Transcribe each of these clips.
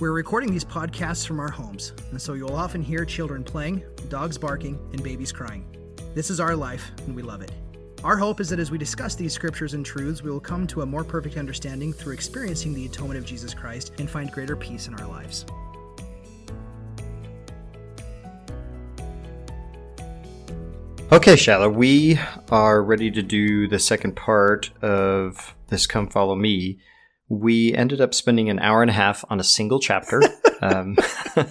We're recording these podcasts from our homes, and so you'll often hear children playing, dogs barking, and babies crying. This is our life, and we love it. Our hope is that as we discuss these scriptures and truths, we will come to a more perfect understanding through experiencing the atonement of Jesus Christ and find greater peace in our lives. Okay, Shiloh, we are ready to do the second part of this Come Follow Me we ended up spending an hour and a half on a single chapter. um,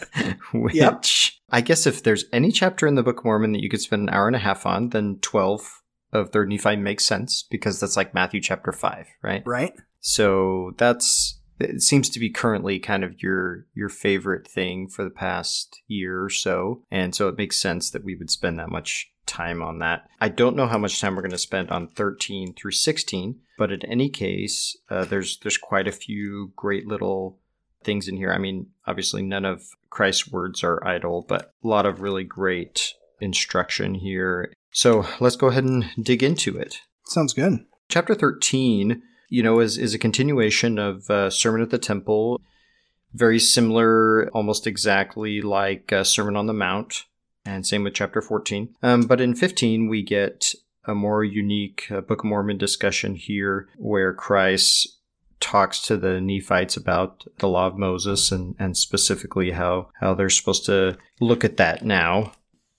which yep. I guess if there's any chapter in the Book of Mormon that you could spend an hour and a half on, then 12 of 3rd Nephi makes sense because that's like Matthew chapter 5, right? Right. So that's it seems to be currently kind of your your favorite thing for the past year or so and so it makes sense that we would spend that much time on that. I don't know how much time we're going to spend on 13 through 16, but in any case, uh, there's there's quite a few great little things in here. I mean, obviously none of Christ's words are idle, but a lot of really great instruction here. So let's go ahead and dig into it. Sounds good. Chapter 13, you know, is, is a continuation of uh, Sermon at the Temple. Very similar, almost exactly like uh, Sermon on the Mount and same with chapter 14. Um, but in 15, we get a more unique uh, Book of Mormon discussion here where Christ talks to the Nephites about the law of Moses and, and specifically how, how they're supposed to look at that now.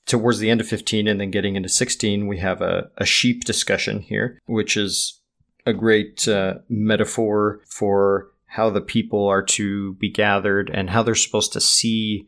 Towards the end of 15 and then getting into 16, we have a, a sheep discussion here, which is a great uh, metaphor for how the people are to be gathered and how they're supposed to see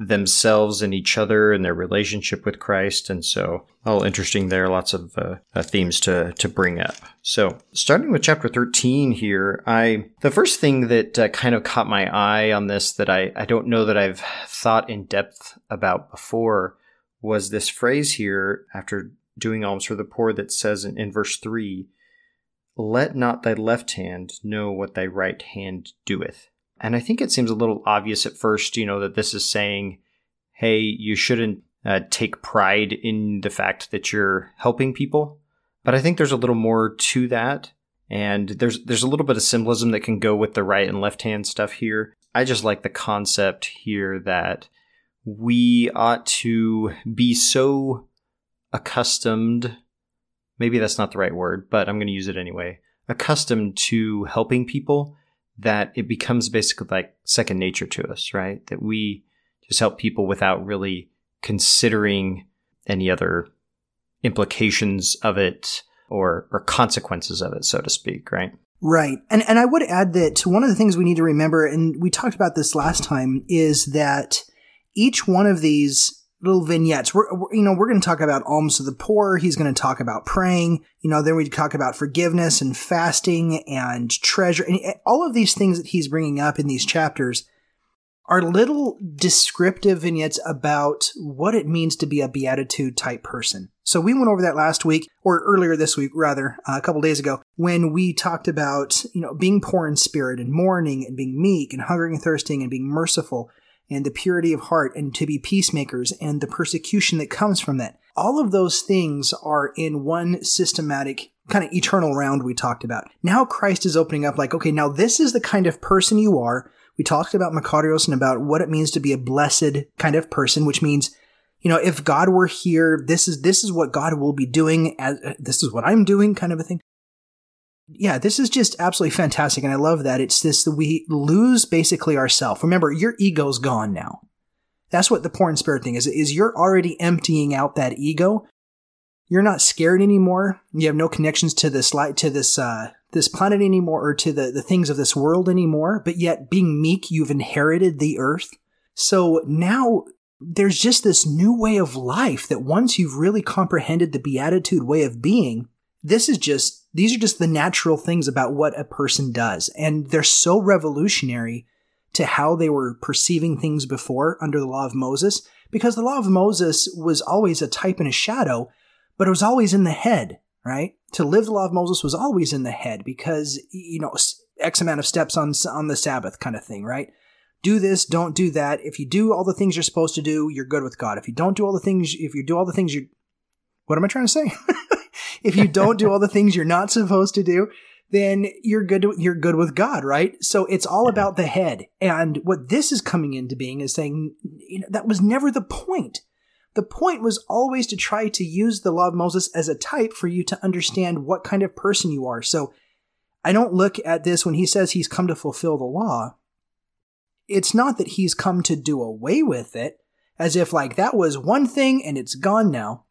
themselves and each other and their relationship with Christ. And so, all interesting there. Lots of uh, uh, themes to to bring up. So, starting with chapter thirteen here, I the first thing that uh, kind of caught my eye on this that I I don't know that I've thought in depth about before was this phrase here after doing alms for the poor that says in, in verse three. Let not thy left hand know what thy right hand doeth. And I think it seems a little obvious at first, you know, that this is saying, hey, you shouldn't uh, take pride in the fact that you're helping people. But I think there's a little more to that. And there's there's a little bit of symbolism that can go with the right and left hand stuff here. I just like the concept here that we ought to be so accustomed maybe that's not the right word, but I'm going to use it anyway. Accustomed to helping people that it becomes basically like second nature to us, right? That we just help people without really considering any other implications of it or, or consequences of it, so to speak, right? Right. And and I would add that one of the things we need to remember, and we talked about this last time, is that each one of these little vignettes. We're, we're you know, we're going to talk about alms to the poor. He's going to talk about praying. You know, then we talk about forgiveness and fasting and treasure. And all of these things that he's bringing up in these chapters are little descriptive vignettes about what it means to be a beatitude type person. So we went over that last week, or earlier this week, rather, uh, a couple days ago, when we talked about, you know, being poor in spirit and mourning and being meek and hungering and thirsting and being merciful and the purity of heart and to be peacemakers and the persecution that comes from that. All of those things are in one systematic kind of eternal round we talked about. Now Christ is opening up like, okay, now this is the kind of person you are. We talked about Makarios and about what it means to be a blessed kind of person, which means, you know, if God were here, this is, this is what God will be doing as, this is what I'm doing kind of a thing yeah, this is just absolutely fantastic. And I love that. It's this, we lose basically ourself. Remember, your ego's gone now. That's what the poor in spirit thing is, is you're already emptying out that ego. You're not scared anymore. You have no connections to this light, to this, uh, this planet anymore or to the, the things of this world anymore. But yet being meek, you've inherited the earth. So now there's just this new way of life that once you've really comprehended the beatitude way of being, this is just, these are just the natural things about what a person does. And they're so revolutionary to how they were perceiving things before under the law of Moses Because the law of Moses was always a type and a shadow, but it was always in the head, right? To live the law of Moses was always in the head because, you know, X amount of steps on, on the Sabbath kind of thing, right? Do this, don't do that. If you do all the things you're supposed to do, you're good with God. If you don't do all the things, if you do all the things you, what am I trying to say? if you don't do all the things you're not supposed to do, then you're good you're good with God, right? So it's all about the head. And what this is coming into being is saying you know, that was never the point. The point was always to try to use the law of Moses as a type for you to understand what kind of person you are. So I don't look at this when he says he's come to fulfill the law. It's not that he's come to do away with it, as if like that was one thing and it's gone now,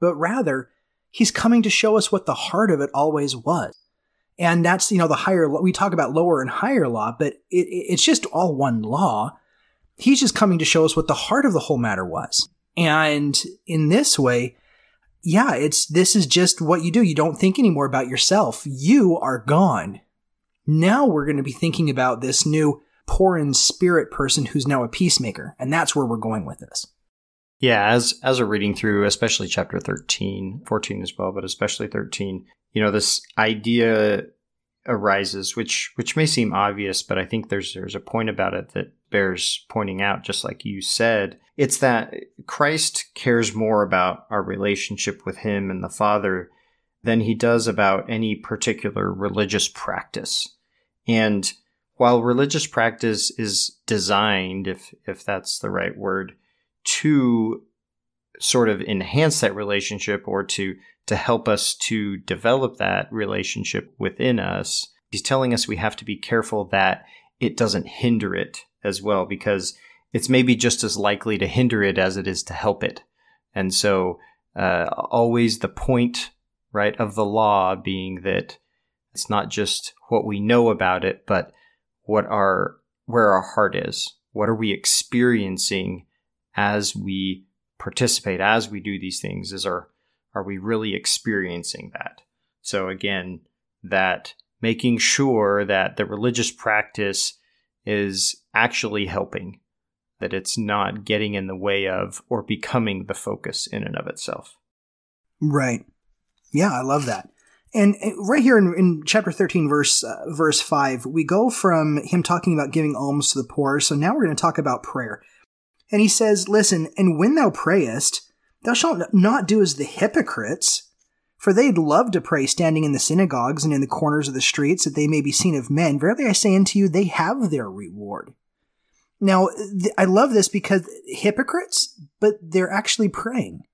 but rather he's coming to show us what the heart of it always was. And that's, you know, the higher, law. we talk about lower and higher law, but it, it's just all one law. He's just coming to show us what the heart of the whole matter was. And in this way, yeah, it's, this is just what you do. You don't think anymore about yourself. You are gone. Now we're going to be thinking about this new poor in spirit person who's now a peacemaker. And that's where we're going with this. Yeah, as as a reading through, especially chapter 13, 14 as well, but especially 13, you know, this idea arises, which which may seem obvious, but I think there's there's a point about it that bears pointing out, just like you said. It's that Christ cares more about our relationship with Him and the Father than he does about any particular religious practice. And while religious practice is designed, if if that's the right word, to sort of enhance that relationship or to to help us to develop that relationship within us. He's telling us we have to be careful that it doesn't hinder it as well because it's maybe just as likely to hinder it as it is to help it. And so uh, always the point right of the law being that it's not just what we know about it, but what our where our heart is. What are we experiencing as we participate, as we do these things? Is our are we really experiencing that? So again, that making sure that the religious practice is actually helping, that it's not getting in the way of or becoming the focus in and of itself. Right. Yeah, I love that. And right here in, in chapter 13, verse, uh, verse 5, we go from him talking about giving alms to the poor. So now we're going to talk about prayer. And he says, Listen, and when thou prayest, thou shalt not do as the hypocrites, for they love to pray standing in the synagogues and in the corners of the streets, that they may be seen of men. Verily I say unto you, they have their reward. Now, th- I love this because hypocrites, but they're actually praying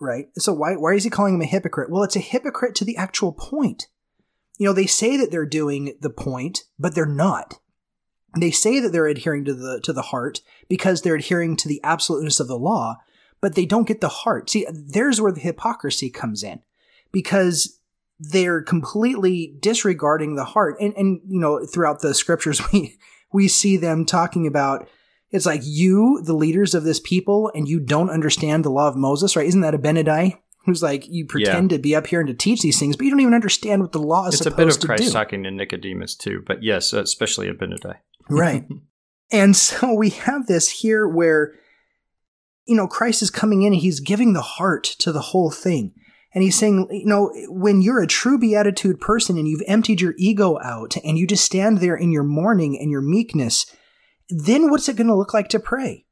right? So why why is he calling him a hypocrite? Well, it's a hypocrite to the actual point. You know, they say that they're doing the point, but they're not. They say that they're adhering to the to the heart because they're adhering to the absoluteness of the law, but they don't get the heart. See, there's where the hypocrisy comes in. Because they're completely disregarding the heart. And and you know, throughout the scriptures we we see them talking about it's like you, the leaders of this people, and you don't understand the law of Moses, right? Isn't that a Abinadi? Who's like, you pretend yeah. to be up here and to teach these things, but you don't even understand what the law is it's supposed to do. It's a bit of Christ do. talking to Nicodemus too, but yes, especially Abinadi. Right. And so we have this here where, you know, Christ is coming in and he's giving the heart to the whole thing. And he's saying, you know, when you're a true beatitude person and you've emptied your ego out and you just stand there in your mourning and your meekness then what's it going to look like to pray?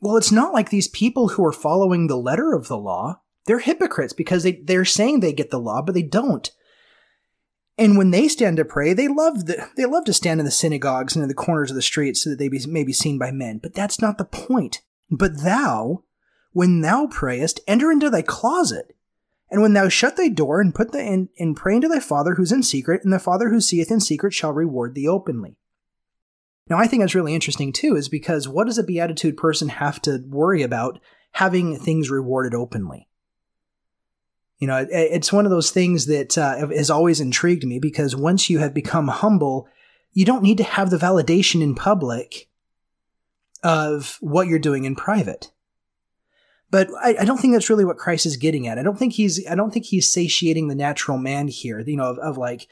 Well, it's not like these people who are following the letter of the law. They're hypocrites because they, they're saying they get the law, but they don't. And when they stand to pray, they love the, they love to stand in the synagogues and in the corners of the streets so that they be, may be seen by men. But that's not the point. But thou, when thou prayest, enter into thy closet. And when thou shut thy door and put the and, and pray unto thy father who's in secret, and the father who seeth in secret shall reward thee openly. Now, I think that's really interesting too, is because what does a beatitude person have to worry about having things rewarded openly? You know, it, it's one of those things that uh, has always intrigued me because once you have become humble, you don't need to have the validation in public of what you're doing in private. But I, I, don't think that's really what Christ is getting at. I don't think he's I don't think he's satiating the natural man here. You know, of, of like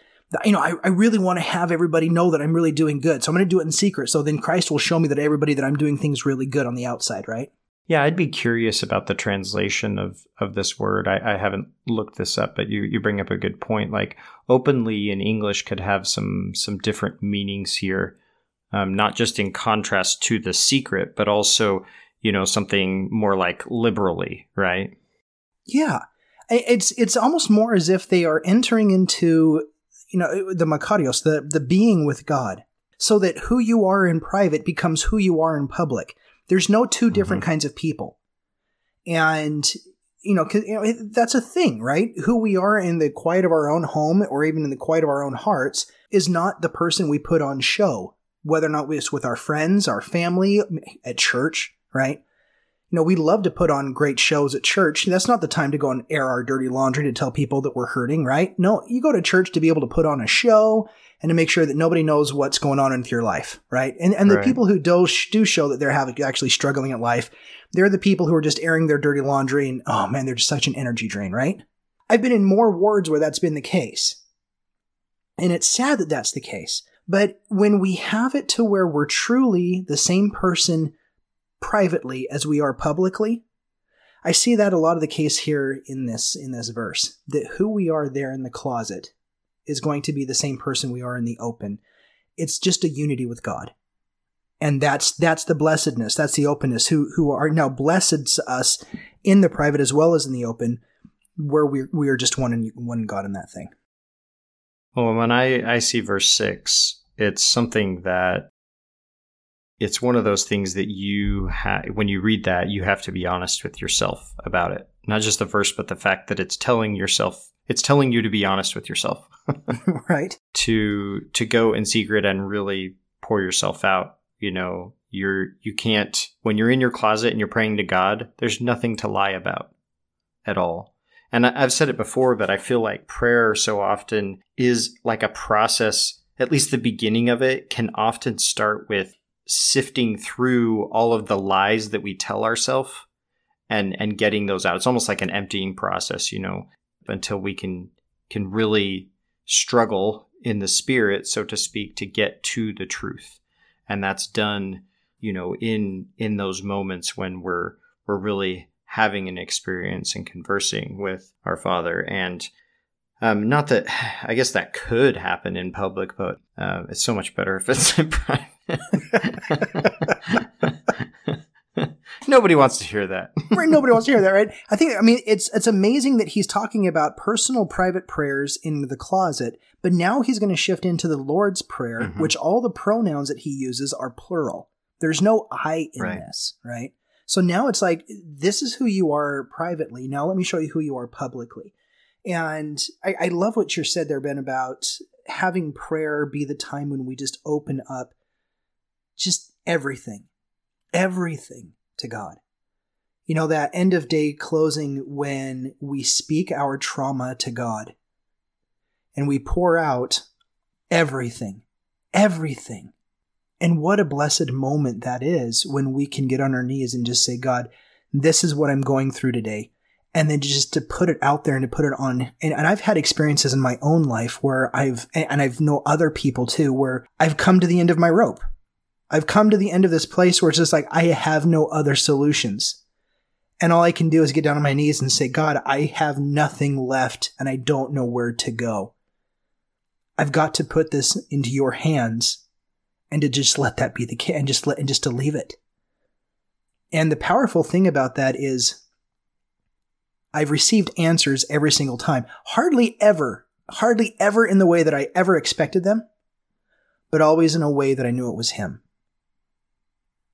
you know, I, I really want to have everybody know that I'm really doing good. So I'm going to do it in secret. So then Christ will show me that everybody that I'm doing things really good on the outside, right? Yeah, I'd be curious about the translation of, of this word. I, I haven't looked this up, but you, you bring up a good point. Like openly in English could have some some different meanings here, um, not just in contrast to the secret, but also you know something more like liberally, right? Yeah, it's it's almost more as if they are entering into you know the makarios, the the being with God, so that who you are in private becomes who you are in public. There's no two different mm-hmm. kinds of people, and you know, you know that's a thing, right? Who we are in the quiet of our own home, or even in the quiet of our own hearts, is not the person we put on show. Whether or not it's with our friends, our family, at church, right? you know, we love to put on great shows at church. That's not the time to go and air our dirty laundry to tell people that we're hurting, right? No, you go to church to be able to put on a show and to make sure that nobody knows what's going on in your life, right? And and the right. people who do do show that they're having actually struggling at life, they're the people who are just airing their dirty laundry and oh man, they're just such an energy drain, right? I've been in more wards where that's been the case. And it's sad that that's the case. But when we have it to where we're truly the same person privately as we are publicly. I see that a lot of the case here in this in this verse that who we are there in the closet is going to be the same person we are in the open. It's just a unity with God. And that's that's the blessedness, that's the openness who who are now blessed us in the private as well as in the open where we we are just one in one God in that thing. Well, when I I see verse 6, it's something that it's one of those things that you ha- when you read that you have to be honest with yourself about it not just the verse but the fact that it's telling yourself it's telling you to be honest with yourself. Right. To to go in secret and really pour yourself out you know you're you can't when you're in your closet and you're praying to god there's nothing to lie about at all. And i've said it before but i feel like prayer so often is like a process at least the beginning of it can often start with sifting through all of the lies that we tell ourselves and and getting those out. It's almost like an emptying process, you know, until we can can really struggle in the spirit, so to speak, to get to the truth. And that's done, you know, in in those moments when we're we're really having an experience and conversing with our Father. And um, not that I guess that could happen in public, but uh, it's so much better if it's in private. Nobody wants to hear that. right, nobody wants to hear that, right? I think I mean it's it's amazing that he's talking about personal private prayers in the closet, but now he's going to shift into the Lord's prayer, mm-hmm. which all the pronouns that he uses are plural. There's no I in right. this, right? So now it's like this is who you are privately. Now let me show you who you are publicly. And I, I love what you said there, Ben, about having prayer be the time when we just open up just everything, everything to God. You know, that end of day closing when we speak our trauma to God and we pour out everything, everything. And what a blessed moment that is when we can get on our knees and just say, God, this is what I'm going through today. And then just to put it out there and to put it on. And, and I've had experiences in my own life where I've, and I've know other people too, where I've come to the end of my rope I've come to the end of this place where it's just like, I have no other solutions. And all I can do is get down on my knees and say, God, I have nothing left and I don't know where to go. I've got to put this into your hands and to just let that be the case and just let, and just to leave it. And the powerful thing about that is I've received answers every single time. Hardly ever, hardly ever in the way that I ever expected them, but always in a way that I knew it was Him.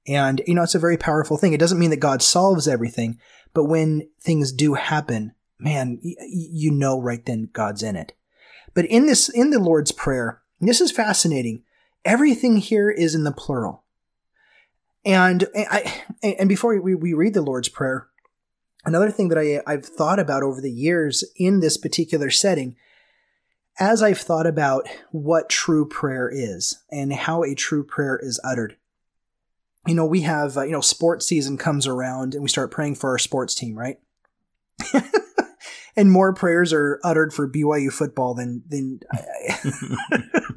And, you know, it's a very powerful thing. It doesn't mean that God solves everything, but when things do happen, man, you know right then God's in it. But in this, in the Lord's Prayer, this is fascinating. Everything here is in the plural. And I, and before we, we read the Lord's Prayer, another thing that I, I've thought about over the years in this particular setting, as I've thought about what true prayer is and how a true prayer is uttered, you know, we have, uh, you know, sports season comes around and we start praying for our sports team, right? and more prayers are uttered for BYU football than than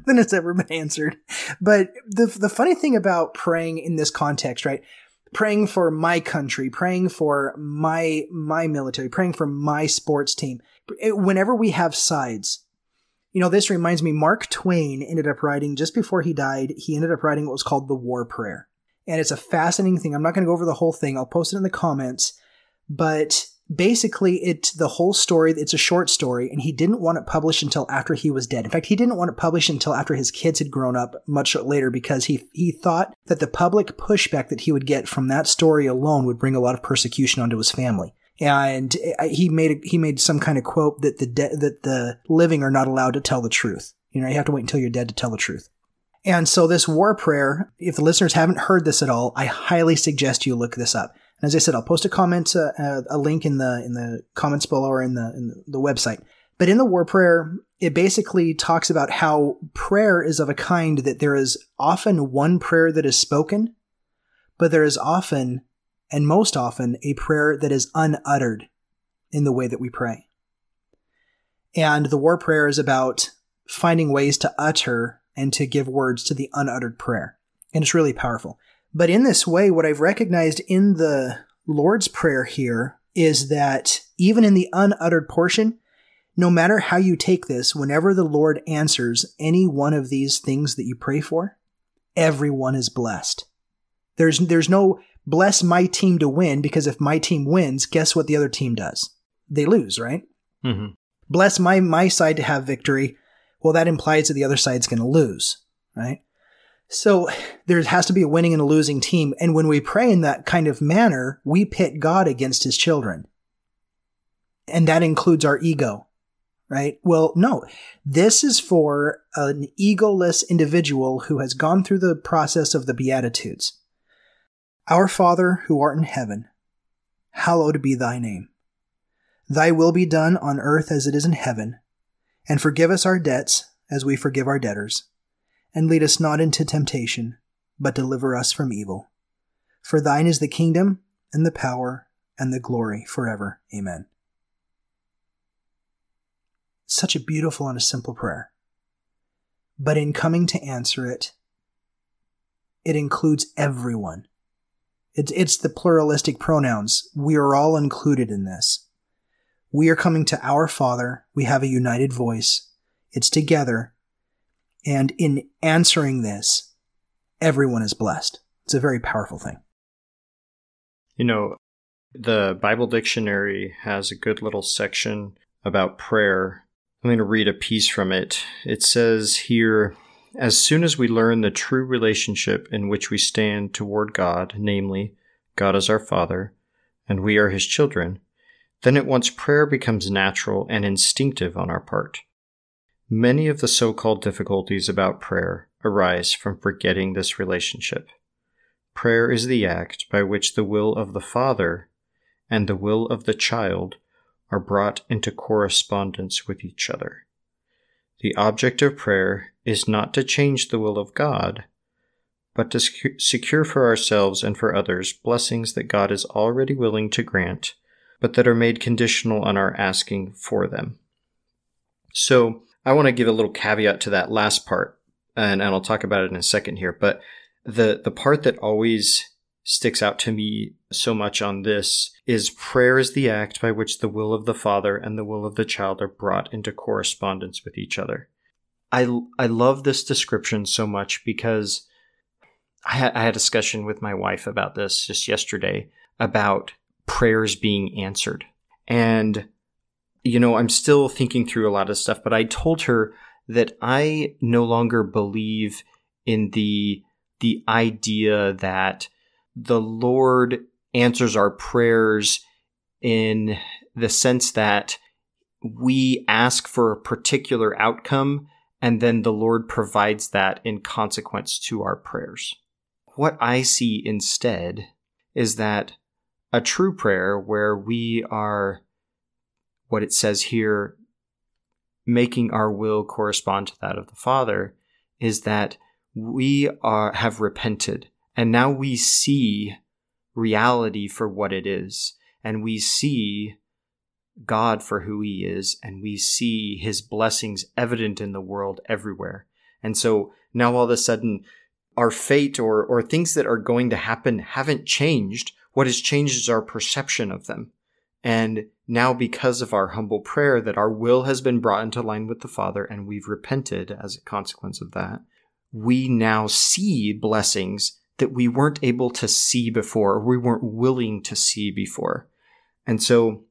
than it's ever been answered. But the the funny thing about praying in this context, right? Praying for my country, praying for my my military, praying for my sports team. Whenever we have sides, you know, this reminds me. Mark Twain ended up writing just before he died. He ended up writing what was called the War Prayer, and it's a fascinating thing. I'm not going to go over the whole thing. I'll post it in the comments, but basically it's the whole story it's a short story and he didn't want it published until after he was dead. In fact he didn't want it published until after his kids had grown up much later because he he thought that the public pushback that he would get from that story alone would bring a lot of persecution onto his family. And uh, he made he made some kind of quote that the de- that the living are not allowed to tell the truth. You know you have to wait until you're dead to tell the truth and so this war prayer if the listeners haven't heard this at all i highly suggest you look this up And as I said, I'll post a comment, uh, a link in the in the comments below or in the in the website. But in the war prayer, it basically talks about how prayer is of a kind that there is often one prayer that is spoken, but there is often, and most often, a prayer that is unuttered in the way that we pray. And the war prayer is about finding ways to utter and to give words to the unuttered prayer. And it's really powerful. But in this way, what I've recognized in the Lord's Prayer here is that even in the unuttered portion, no matter how you take this, whenever the Lord answers any one of these things that you pray for, everyone is blessed. There's, there's no bless my team to win because if my team wins, guess what the other team does? They lose, right? Mm-hmm. Bless my, my side to have victory. Well, that implies that the other side's going to lose, right? So there has to be a winning and a losing team. And when we pray in that kind of manner, we pit God against his children. And that includes our ego, right? Well, no, this is for an egoless individual who has gone through the process of the Beatitudes. Our Father who art in heaven, hallowed be thy name. Thy will be done on earth as it is in heaven, and forgive us our debts as we forgive our debtors and lead us not into temptation, but deliver us from evil. For thine is the kingdom, and the power, and the glory forever. Amen. Such a beautiful and a simple prayer. But in coming to answer it, it includes everyone. It's, it's the pluralistic pronouns. We are all included in this. We are coming to our Father. We have a united voice. It's together and in answering this, everyone is blessed. It's a very powerful thing. You know, the Bible dictionary has a good little section about prayer. I'm going to read a piece from it. It says here As soon as we learn the true relationship in which we stand toward God, namely, God is our Father, and we are His children, then at once prayer becomes natural and instinctive on our part. Many of the so called difficulties about prayer arise from forgetting this relationship. Prayer is the act by which the will of the Father and the will of the child are brought into correspondence with each other. The object of prayer is not to change the will of God, but to secure for ourselves and for others blessings that God is already willing to grant, but that are made conditional on our asking for them. So, I want to give a little caveat to that last part, and, and I'll talk about it in a second here. But the the part that always sticks out to me so much on this is prayer is the act by which the will of the father and the will of the child are brought into correspondence with each other. I I love this description so much because I had, I had a discussion with my wife about this just yesterday about prayers being answered. And you know, I'm still thinking through a lot of stuff, but I told her that I no longer believe in the the idea that the Lord answers our prayers in the sense that we ask for a particular outcome and then the Lord provides that in consequence to our prayers. What I see instead is that a true prayer where we are what it says here, making our will correspond to that of the Father, is that we are, have repented and now we see reality for what it is. And we see God for who he is and we see his blessings evident in the world everywhere. And so now all of a sudden our fate or, or things that are going to happen haven't changed. What has changed is our perception of them. And now because of our humble prayer that our will has been brought into line with the Father and we've repented as a consequence of that, we now see blessings that we weren't able to see before, or we weren't willing to see before. And so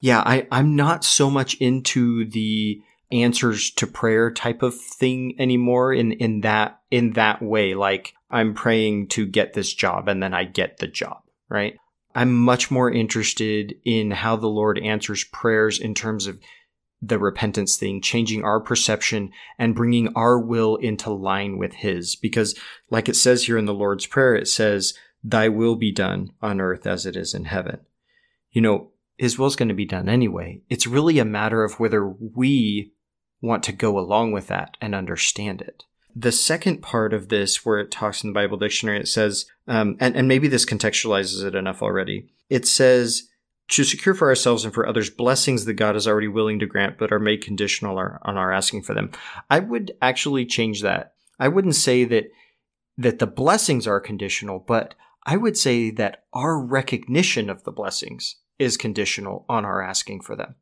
yeah, I, I'm not so much into the answers to prayer type of thing anymore in, in that, in that way. Like I'm praying to get this job and then I get the job, right? I'm much more interested in how the Lord answers prayers in terms of the repentance thing, changing our perception and bringing our will into line with His. Because, like it says here in the Lord's Prayer, it says, Thy will be done on earth as it is in heaven. You know, his will's going to be done anyway. It's really a matter of whether we want to go along with that and understand it. The second part of this, where it talks in the Bible dictionary, it says, um, and, and maybe this contextualizes it enough already. It says, to secure for ourselves and for others blessings that God is already willing to grant, but are made conditional on our asking for them. I would actually change that. I wouldn't say that that the blessings are conditional, but I would say that our recognition of the blessings is conditional on our asking for them.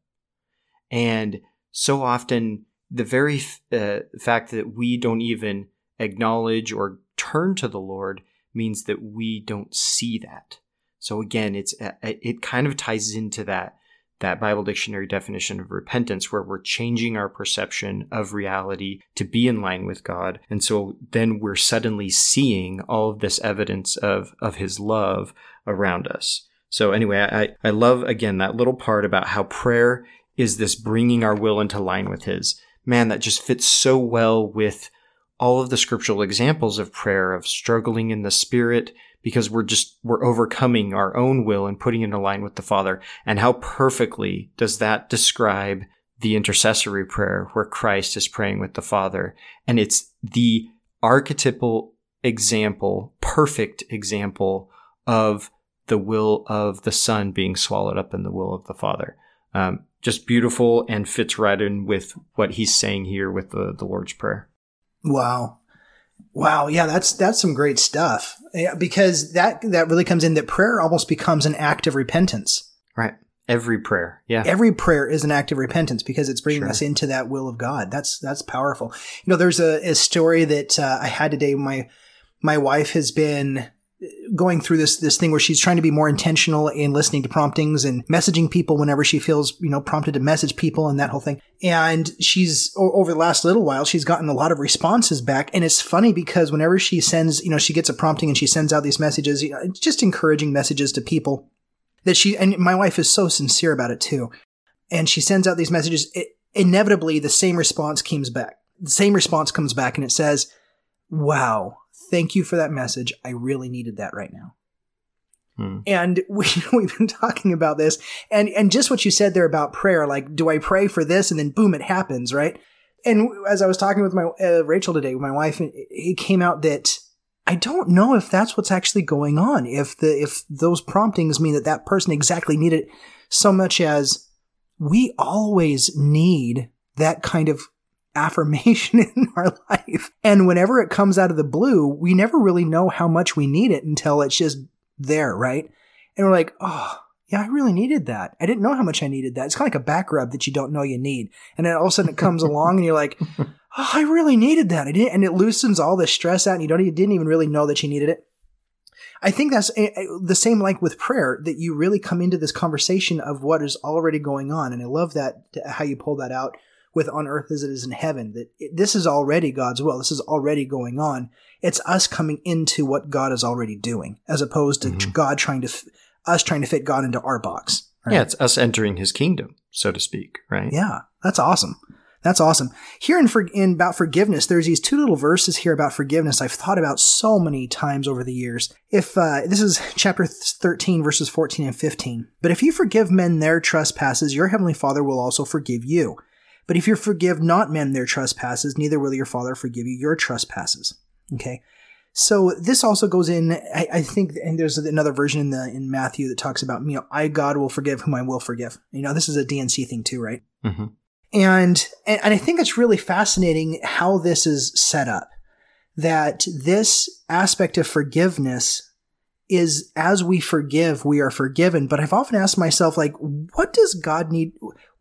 And so often, the very uh, fact that we don't even acknowledge or turn to the Lord means that we don't see that. So again, it's uh, it kind of ties into that that Bible dictionary definition of repentance where we're changing our perception of reality to be in line with God. And so then we're suddenly seeing all of this evidence of of his love around us. So anyway, I, I love again that little part about how prayer is this bringing our will into line with his. Man, that just fits so well with all of the scriptural examples of prayer, of struggling in the spirit, because we're just, we're overcoming our own will and putting it in line with the Father. And how perfectly does that describe the intercessory prayer where Christ is praying with the Father? And it's the archetypal example, perfect example of the will of the Son being swallowed up in the will of the Father. Um, just beautiful and fits right in with what he's saying here with the, the Lord's Prayer. Wow. Wow, yeah, that's that's some great stuff. Yeah, because that that really comes in that prayer almost becomes an act of repentance. Right. Every prayer. Yeah. Every prayer is an act of repentance because it's bringing sure. us into that will of God. That's that's powerful. You know, there's a, a story that uh, I had today. My my wife has been going through this this thing where she's trying to be more intentional in listening to promptings and messaging people whenever she feels you know prompted to message people and that whole thing. And she's over the last little while she's gotten a lot of responses back. And it's funny because whenever she sends you know she gets a prompting and she sends out these messages you know, just encouraging messages to people that she and my wife is so sincere about it too. And she sends out these messages it, inevitably the same response comes back. The same response comes back and it says wow Thank you for that message. I really needed that right now. Hmm. And we, we've been talking about this and, and just what you said there about prayer, like, do I pray for this? And then boom, it happens, right? And as I was talking with my, uh, Rachel today, with my wife, it came out that I don't know if that's what's actually going on. If the, if those promptings mean that that person exactly needed it so much as we always need that kind of affirmation in our life. And whenever it comes out of the blue, we never really know how much we need it until it's just there, right? And we're like, oh, yeah, I really needed that. I didn't know how much I needed that. It's kind of like a back rub that you don't know you need. And then all of a sudden it comes along and you're like, oh, I really needed that. I didn't, and it loosens all the stress out and you don't, you didn't even really know that you needed it. I think that's eh, eh, the same like with prayer that you really come into this conversation of what is already going on. And I love that how you pull that out with on earth as it is in heaven. That it, this is already God's will. This is already going on. It's us coming into what God is already doing, as opposed to mm-hmm. God trying to f- us trying to fit God into our box. Right? Yeah, it's us entering His kingdom, so to speak. Right? Yeah, that's awesome. That's awesome. Here in, for, in about forgiveness, there's these two little verses here about forgiveness I've thought about so many times over the years. If uh, this is chapter 13, verses 14 and 15. But if you forgive men their trespasses, your heavenly Father will also forgive you. But if you forgive not men their trespasses, neither will your Father forgive you your trespasses. Okay? So this also goes in, I, I, think, and there's another version in the in Matthew that talks about, you know, I God will forgive whom I will forgive. You know, this is a D&C thing too, right? Mm-hmm. And, and and I think it's really fascinating how this is set up. That this aspect of forgiveness is as we forgive, we are forgiven. But I've often asked myself, like, what does God need?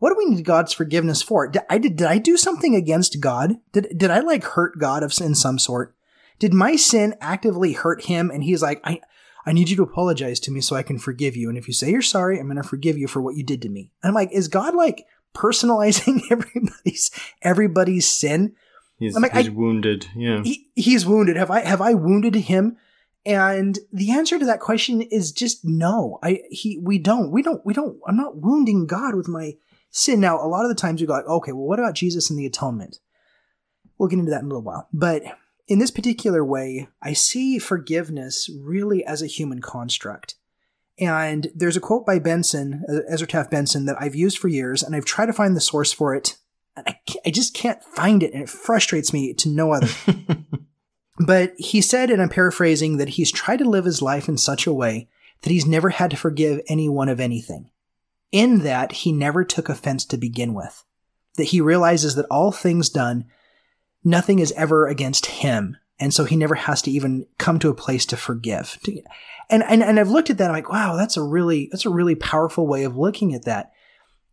What do we need God's forgiveness for? Did I did, did I do something against God? Did did I like hurt God of in some sort? Did my sin actively hurt him? And he's like, I, I need you to apologize to me so I can forgive you. And if you say you're sorry, I'm going to forgive you for what you did to me. And I'm like, is God like personalizing everybody's, everybody's sin? He's, I'm like, he's wounded. Yeah. He, he's wounded. Have I, have I wounded him? And the answer to that question is just no. I, he, we don't, we don't, we don't, I'm not wounding God with my sin. Now, a lot of the times we go like, okay, well, what about Jesus and the atonement? We'll get into that in a little while. But in this particular way, I see forgiveness really as a human construct. And there's a quote by Benson, uh, Ezra Taft Benson, that I've used for years, and I've tried to find the source for it. And I, I just can't find it, and it frustrates me to no other. but he said, and I'm paraphrasing, that he's tried to live his life in such a way that he's never had to forgive anyone of anything. In that, he never took offense to begin with. That he realizes that all things done nothing is ever against him. And so he never has to even come to a place to forgive. And, and, and I've looked at that. I'm like, wow, that's a really, that's a really powerful way of looking at that.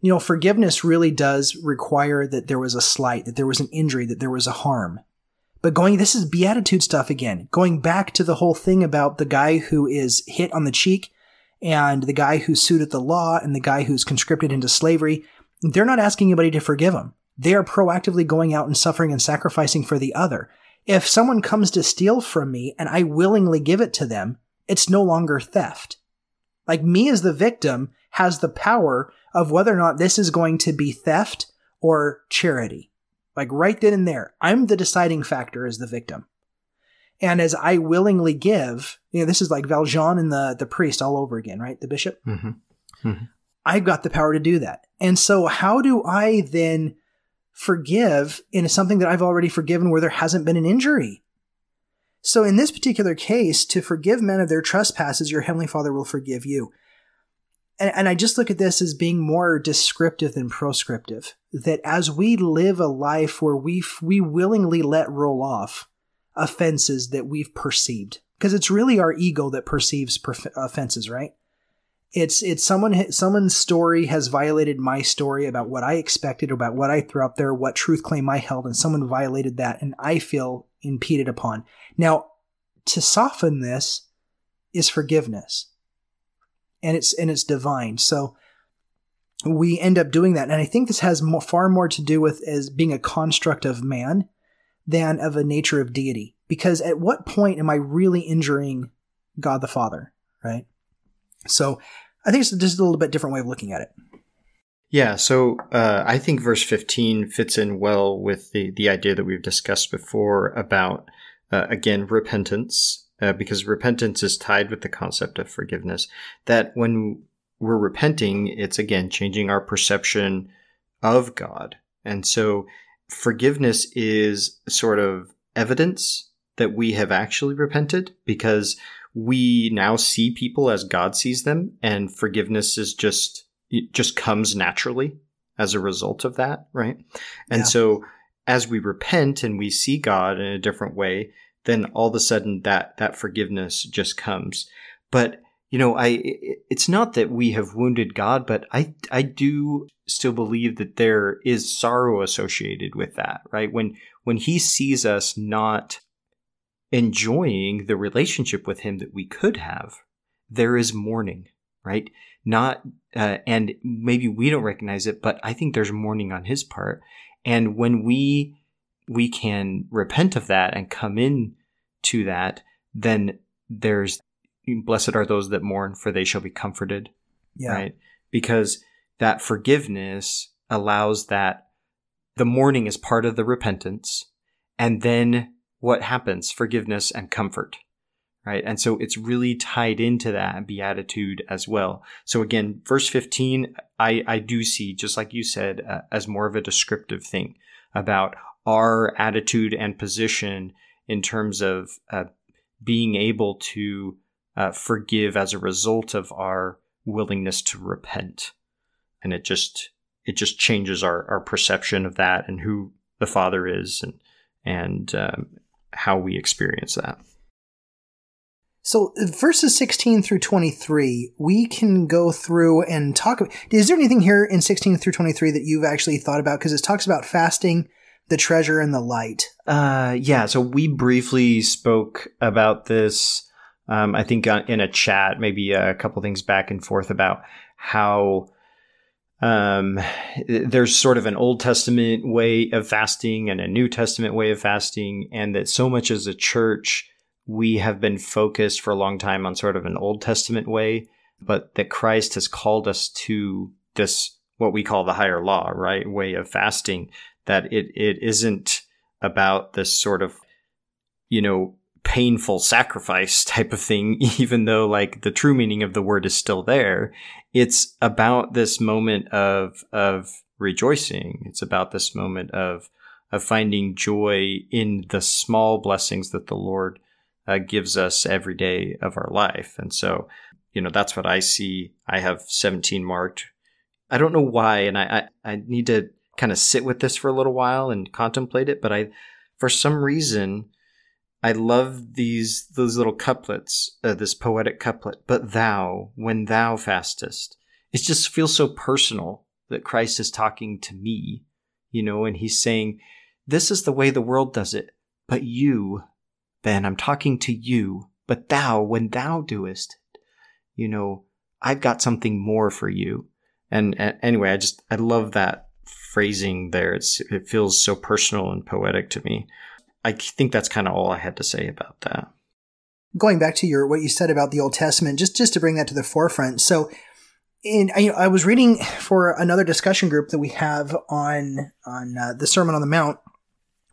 You know, forgiveness really does require that there was a slight, that there was an injury, that there was a harm. But going, this is beatitude stuff again. Going back to the whole thing about the guy who is hit on the cheek and the guy who sued at the law and the guy who's conscripted into slavery. They're not asking anybody to forgive them. They are proactively going out and suffering and sacrificing for the other. If someone comes to steal from me and I willingly give it to them, it's no longer theft. Like me as the victim has the power of whether or not this is going to be theft or charity. Like right then and there, I'm the deciding factor as the victim. And as I willingly give, you know, this is like Valjean and the, the priest all over again, right? The bishop. Mm-hmm. Mm-hmm. I've got the power to do that. And so how do I then forgive in something that I've already forgiven where there hasn't been an injury. So in this particular case, to forgive men of their trespasses, your heavenly Father will forgive you. And, and I just look at this as being more descriptive than proscriptive. That as we live a life where we we willingly let roll off offenses that we've perceived, because it's really our ego that perceives perf- offenses, right? It's it's someone someone's story has violated my story about what I expected about what I threw out there, what truth claim I held, and someone violated that, and I feel impeded upon. Now, to soften this is forgiveness, and it's and it's divine. So we end up doing that, and I think this has more, far more to do with as being a construct of man than of a nature of deity. Because at what point am I really injuring God the Father? Right. So I think it's just a little bit different way of looking at it. Yeah, so uh, I think verse 15 fits in well with the, the idea that we've discussed before about, uh, again, repentance, uh, because repentance is tied with the concept of forgiveness. That when we're repenting, it's again changing our perception of God. And so forgiveness is sort of evidence that we have actually repented because we now see people as God sees them, and forgiveness is just it just comes naturally as a result of that, right? And yeah. so as we repent and we see God in a different way, then all of a sudden that that forgiveness just comes. But you know, I it's not that we have wounded God, but I I do still believe that there is sorrow associated with that, right? When when he sees us not enjoying the relationship with him that we could have, there is mourning, right? Not, uh, and maybe we don't recognize it, but I think there's mourning on his part. And when we, we can repent of that and come in to that, then there's, blessed are those that mourn, for they shall be comforted. Yeah. Right. Because that forgiveness allows that the mourning is part of the repentance. And then what happens forgiveness and comfort right and so it's really tied into that beatitude as well so again verse 15 i i do see just like you said uh, as more of a descriptive thing about our attitude and position in terms of uh, being able to uh, forgive as a result of our willingness to repent. And it just it just changes our, our perception of that and who the Father is and and um, how we experience that. So verses 16 through 23, we can go through and talk. Is there anything here in 16 through 23 that you've actually thought about? Because it talks about fasting, the treasure, and the light. Uh, yeah. So we briefly spoke about this. Um, I think in a chat, maybe a couple things back and forth about how um, there's sort of an Old Testament way of fasting and a New Testament way of fasting, and that so much as a church we have been focused for a long time on sort of an Old Testament way, but that Christ has called us to this, what we call the higher law, right? Way of fasting, that it, it isn't about this sort of, you know, painful sacrifice type of thing, even though like the true meaning of the word is still there. It's about this moment of, of rejoicing. It's about this moment of, of finding joy in the small blessings that the Lord uh, gives us every day of our life. And so, you know, that's what I see. I have 17 marked. I don't know why, and I, I, I need to kind of sit with this for a little while and contemplate it. But I, for some reason, I love these those little couplets, uh, this poetic couplet. But thou, when thou fastest, it just feels so personal that Christ is talking to me, you know, and he's saying, "This is the way the world does it, but you, Ben, I'm talking to you, but thou, when thou doest, you know, I've got something more for you. And, and anyway, I just, I love that phrasing there. It's, it feels so personal and poetic to me. I think that's kind of all I had to say about that. Going back to your, what you said about the Old Testament, just, just to bring that to the forefront. So, in, I, I was reading for another discussion group that we have on on uh, the Sermon on the Mount.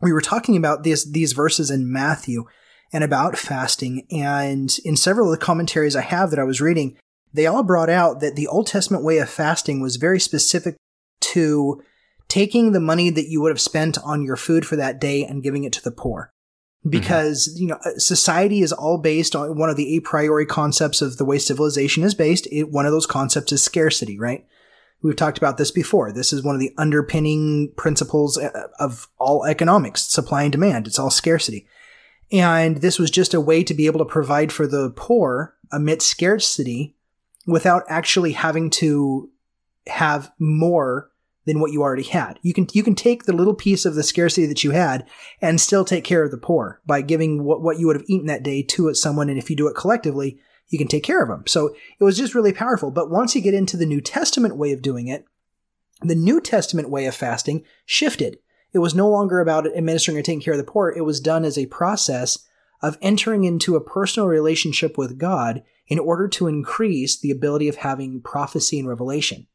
We were talking about these these verses in Matthew, and about fasting. And in several of the commentaries I have that I was reading, they all brought out that the Old Testament way of fasting was very specific to taking the money that you would have spent on your food for that day and giving it to the poor. Mm-hmm. Because, mm-hmm. you know, society is all based on one of the a priori concepts of the way civilization is based. It, one of those concepts is scarcity, right? We've talked about this before. This is one of the underpinning principles uh, of all economics, supply and demand. It's all scarcity. And this was just a way to be able to provide for the poor amidst scarcity without actually having to have more than what you already had. You can you can take the little piece of the scarcity that you had and still take care of the poor by giving what, what you would have eaten that day to someone and if you do it collectively, you can take care of them. So it was just really powerful. But once you get into the New Testament way of doing it, the New Testament way of fasting shifted. It was no longer about administering or taking care of the poor. It was done as a process of entering into a personal relationship with God in order to increase the ability of having prophecy and revelation.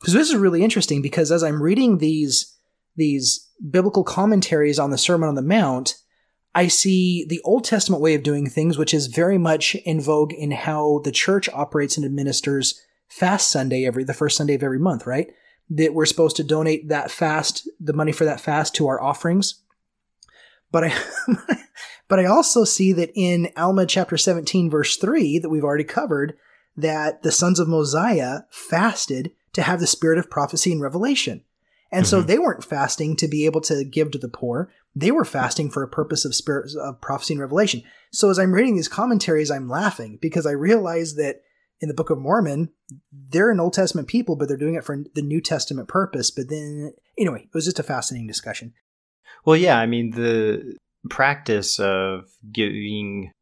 Because this is really interesting because as I'm reading these, these biblical commentaries on the Sermon on the Mount, I see the Old Testament way of doing things, which is very much in vogue in how the church operates and administers fast Sunday every, the first Sunday of every month, right? that we're supposed to donate that fast, the money for that fast to our offerings. But I, but I also see that in Alma chapter 17 verse 3 that we've already covered that the sons of Mosiah fasted to have the spirit of prophecy and revelation. And mm-hmm. so they weren't fasting to be able to give to the poor. They were fasting for a purpose of spirit of prophecy and revelation. So as I'm reading these commentaries, I'm laughing because I realize that in the Book of Mormon, they're an Old Testament people, but they're doing it for the New Testament purpose. But then, anyway, it was just a fascinating discussion. Well, yeah, I mean, the practice of giving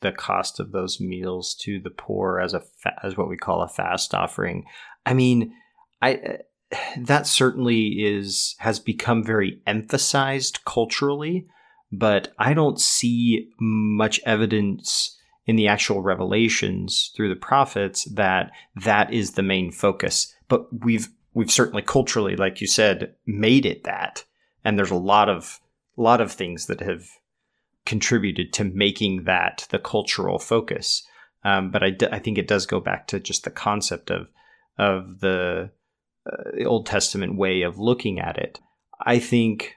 the cost of those meals to the poor as a fa- as what we call a fast offering. I mean, I that certainly is has become very emphasized culturally, but I don't see much evidence in the actual revelations through the prophets that that is the main focus. But we've we've certainly culturally, like you said, made it that, and there's a lot of lot of things that have contributed to making that the cultural focus. Um, but I, d- I think it does go back to just the concept of of the, uh, Old Testament way of looking at it. I think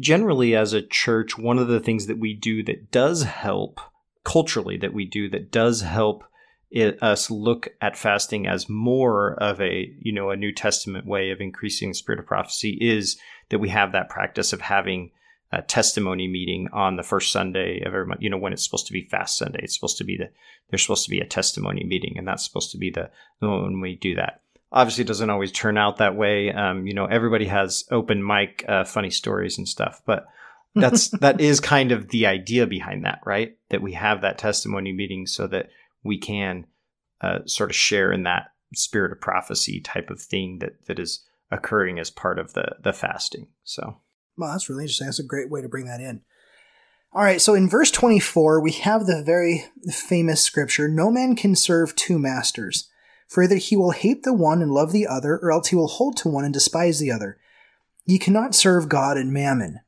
generally as a church, one of the things that we do that does help culturally that we do that does help it, us look at fasting as more of a you know a New Testament way of increasing the spirit of prophecy is that we have that practice of having a testimony meeting on the first Sunday of every month. You know when it's supposed to be fast Sunday, it's supposed to be the there's supposed to be a testimony meeting, and that's supposed to be the, the when we do that. Obviously, it doesn't always turn out that way. Um, you know, everybody has open mic uh, funny stories and stuff, but that's that is kind of the idea behind that, right? That we have that testimony meeting so that we can uh, sort of share in that spirit of prophecy type of thing that that is occurring as part of the the fasting. So, well, that's really interesting. That's a great way to bring that in. All right, so in verse 24, we have the very famous scripture No man can serve two masters, for either he will hate the one and love the other, or else he will hold to one and despise the other. Ye cannot serve God and mammon.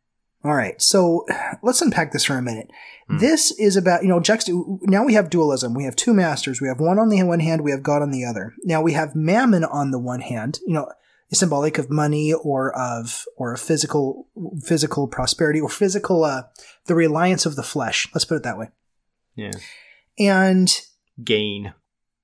All right, so let's unpack this for a minute. Hmm. This is about, you know, juxt- now we have dualism. We have two masters. We have one on the one hand, we have God on the other. Now we have mammon on the one hand, you know, symbolic of money or of or of physical physical prosperity or physical uh the reliance of the flesh. Let's put it that way. Yeah. And gain.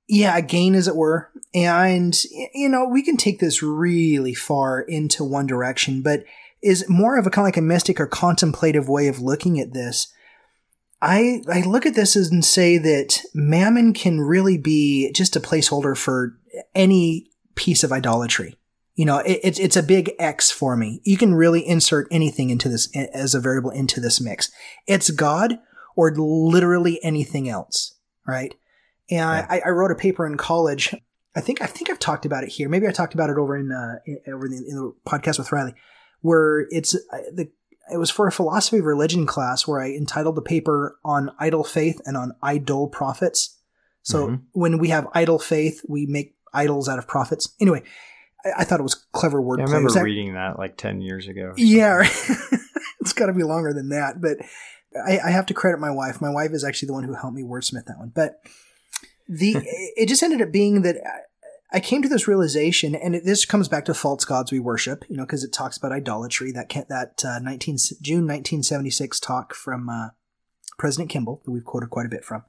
Yeah, gain as it were. And you know, we can take this really far into one direction, but is more of a kind of like a mystic or contemplative way of looking at this. I I look at this and say that mammon can really be just a placeholder for any piece of idolatry. You know, it, it's it's a big X for me. You can really insert anything into this as a variable into this mix. It's God or literally anything else, right? And yeah. I, I, wrote a paper in college. I think I think I've talked about it here. Maybe I talked about it over in, uh, in over in the, in the podcast with Riley where it's uh, the it was for a philosophy of religion class where I entitled the paper on idle faith and on idol prophets. So mm-hmm. when we have idle faith, we make idols out of prophets. Anyway, I, thought it was clever wordplay. Yeah, I remember that, reading that like ten years ago. Yeah, it's got to be longer than that. But I, I have to credit my wife. My wife is actually the one who helped me wordsmith that one. But the it just ended up being that I came to this realization, and it, this comes back to false gods we worship, you know, because it talks about idolatry. That that uh, 19 June 1976 talk from uh, President Kimball that we've quoted quite a bit from,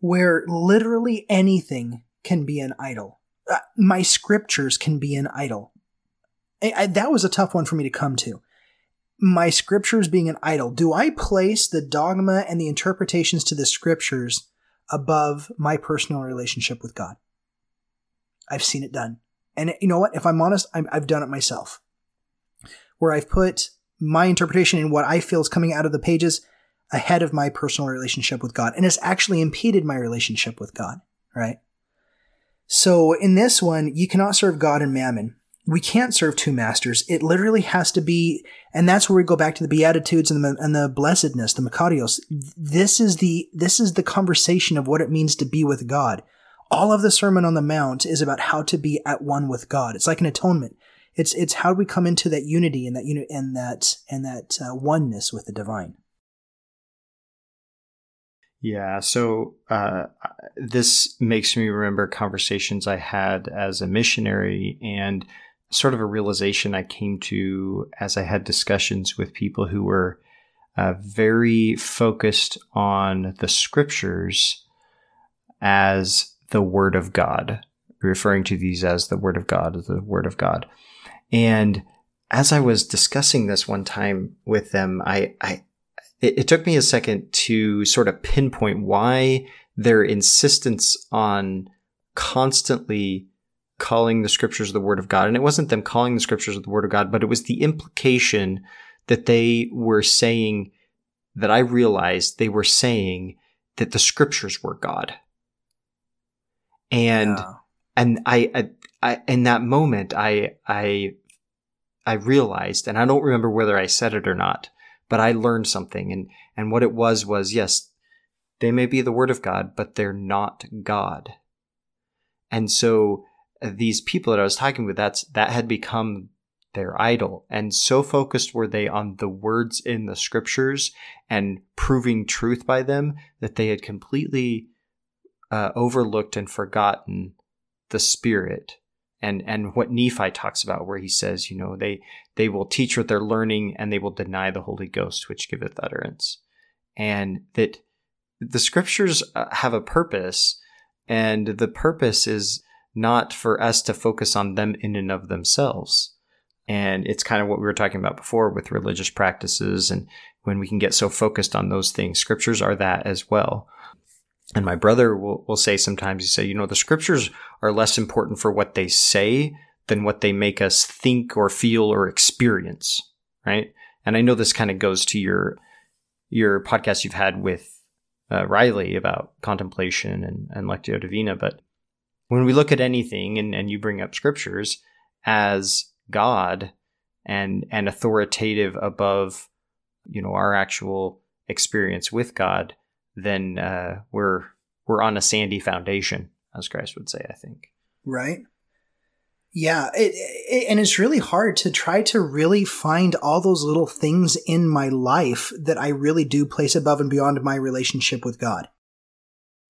where literally anything can be an idol. My scriptures can be an idol. I, I, that was a tough one for me to come to. My scriptures being an idol. Do I place the dogma and the interpretations to the scriptures above my personal relationship with God? I've seen it done. And you know what? If I'm honest, i have done it myself. Where I've put my interpretation and what I feel is coming out of the pages ahead of my personal relationship with God. And it's actually impeded my relationship with God, right? So in this one, you cannot serve God and mammon. We can't serve two masters. It literally has to be, and that's where we go back to the Beatitudes and the, and the blessedness, the Makarios. This is the, this is the conversation of what it means to be with God all of the Sermon on the Mount is about how to be at one with God. It's like an atonement. It's it's how we come into that unity and that uni- and that and that uh, oneness with the divine. Yeah, so uh, this makes me remember conversations I had as a missionary and sort of a realization I came to as I had discussions with people who were uh, very focused on the scriptures as the Word of God, referring to these as the Word of God, the Word of God. And as I was discussing this one time with them, I, I it, it took me a second to sort of pinpoint why their insistence on constantly calling the scriptures the word of God. And it wasn't them calling the scriptures the word of God, but it was the implication that they were saying that I realized they were saying that the scriptures were God and yeah. and I, I, I in that moment I I I realized, and I don't remember whether I said it or not, but I learned something, and and what it was was yes, they may be the word of God, but they're not God, and so uh, these people that I was talking with, that's that had become their idol. And so focused were they on the words in the scriptures and proving truth by them that they had completely uh, overlooked and forgotten the spirit and and what Nephi talks about where he says you know they they will teach what they're learning and they will deny the Holy Ghost which giveth utterance and that the scriptures uh, have a purpose, and the purpose is not for us to focus on them in and of themselves. And it's kind of what we were talking about before with religious practices and when we can get so focused on those things. Scriptures are that as well. And my brother will, will say sometimes, he say, you know, the scriptures are less important for what they say than what they make us think or feel or experience. Right. And I know this kind of goes to your, your podcast you've had with uh, Riley about contemplation and, and Lectio Divina. But when we look at anything and, and you bring up scriptures as God and, and authoritative above, you know, our actual experience with God, then uh, we're we're on a sandy foundation, as Christ would say. I think. Right. Yeah, it, it, and it's really hard to try to really find all those little things in my life that I really do place above and beyond my relationship with God.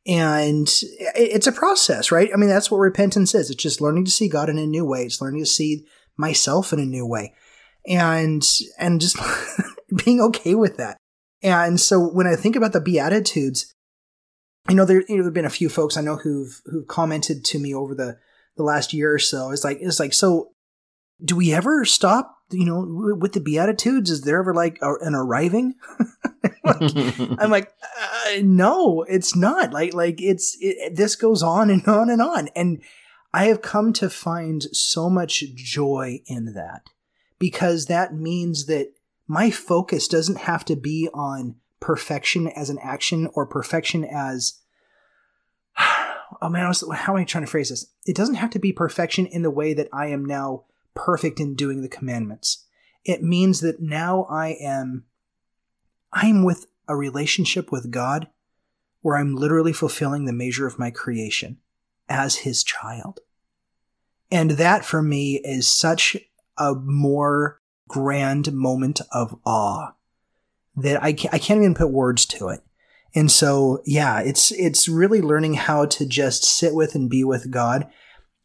And it's a process, right? I mean, that's what repentance is. It's just learning to see God in a new way. It's learning to see myself in a new way. And, and just being okay with that. And so when I think about the Beatitudes, you know, there, you know, there have been a few folks I know who've, who've commented to me over the, the last year or so. It's like, it's like, so do we ever stop, you know, with the Beatitudes? Is there ever like a, an arriving? like, I'm like, uh, no, it's not like, like it's, it, this goes on and on and on. And I have come to find so much joy in that because that means that my focus doesn't have to be on perfection as an action or perfection as oh man was, how am i trying to phrase this? It doesn't have to be perfection in the way that i am now perfect in doing the commandments. It means that now i am i'm with a relationship with god where i'm literally fulfilling the measure of my creation as his child. And that for me is such a more grand moment of awe that I can't, I can't even put words to it. And so, yeah, it's, it's really learning how to just sit with and be with God.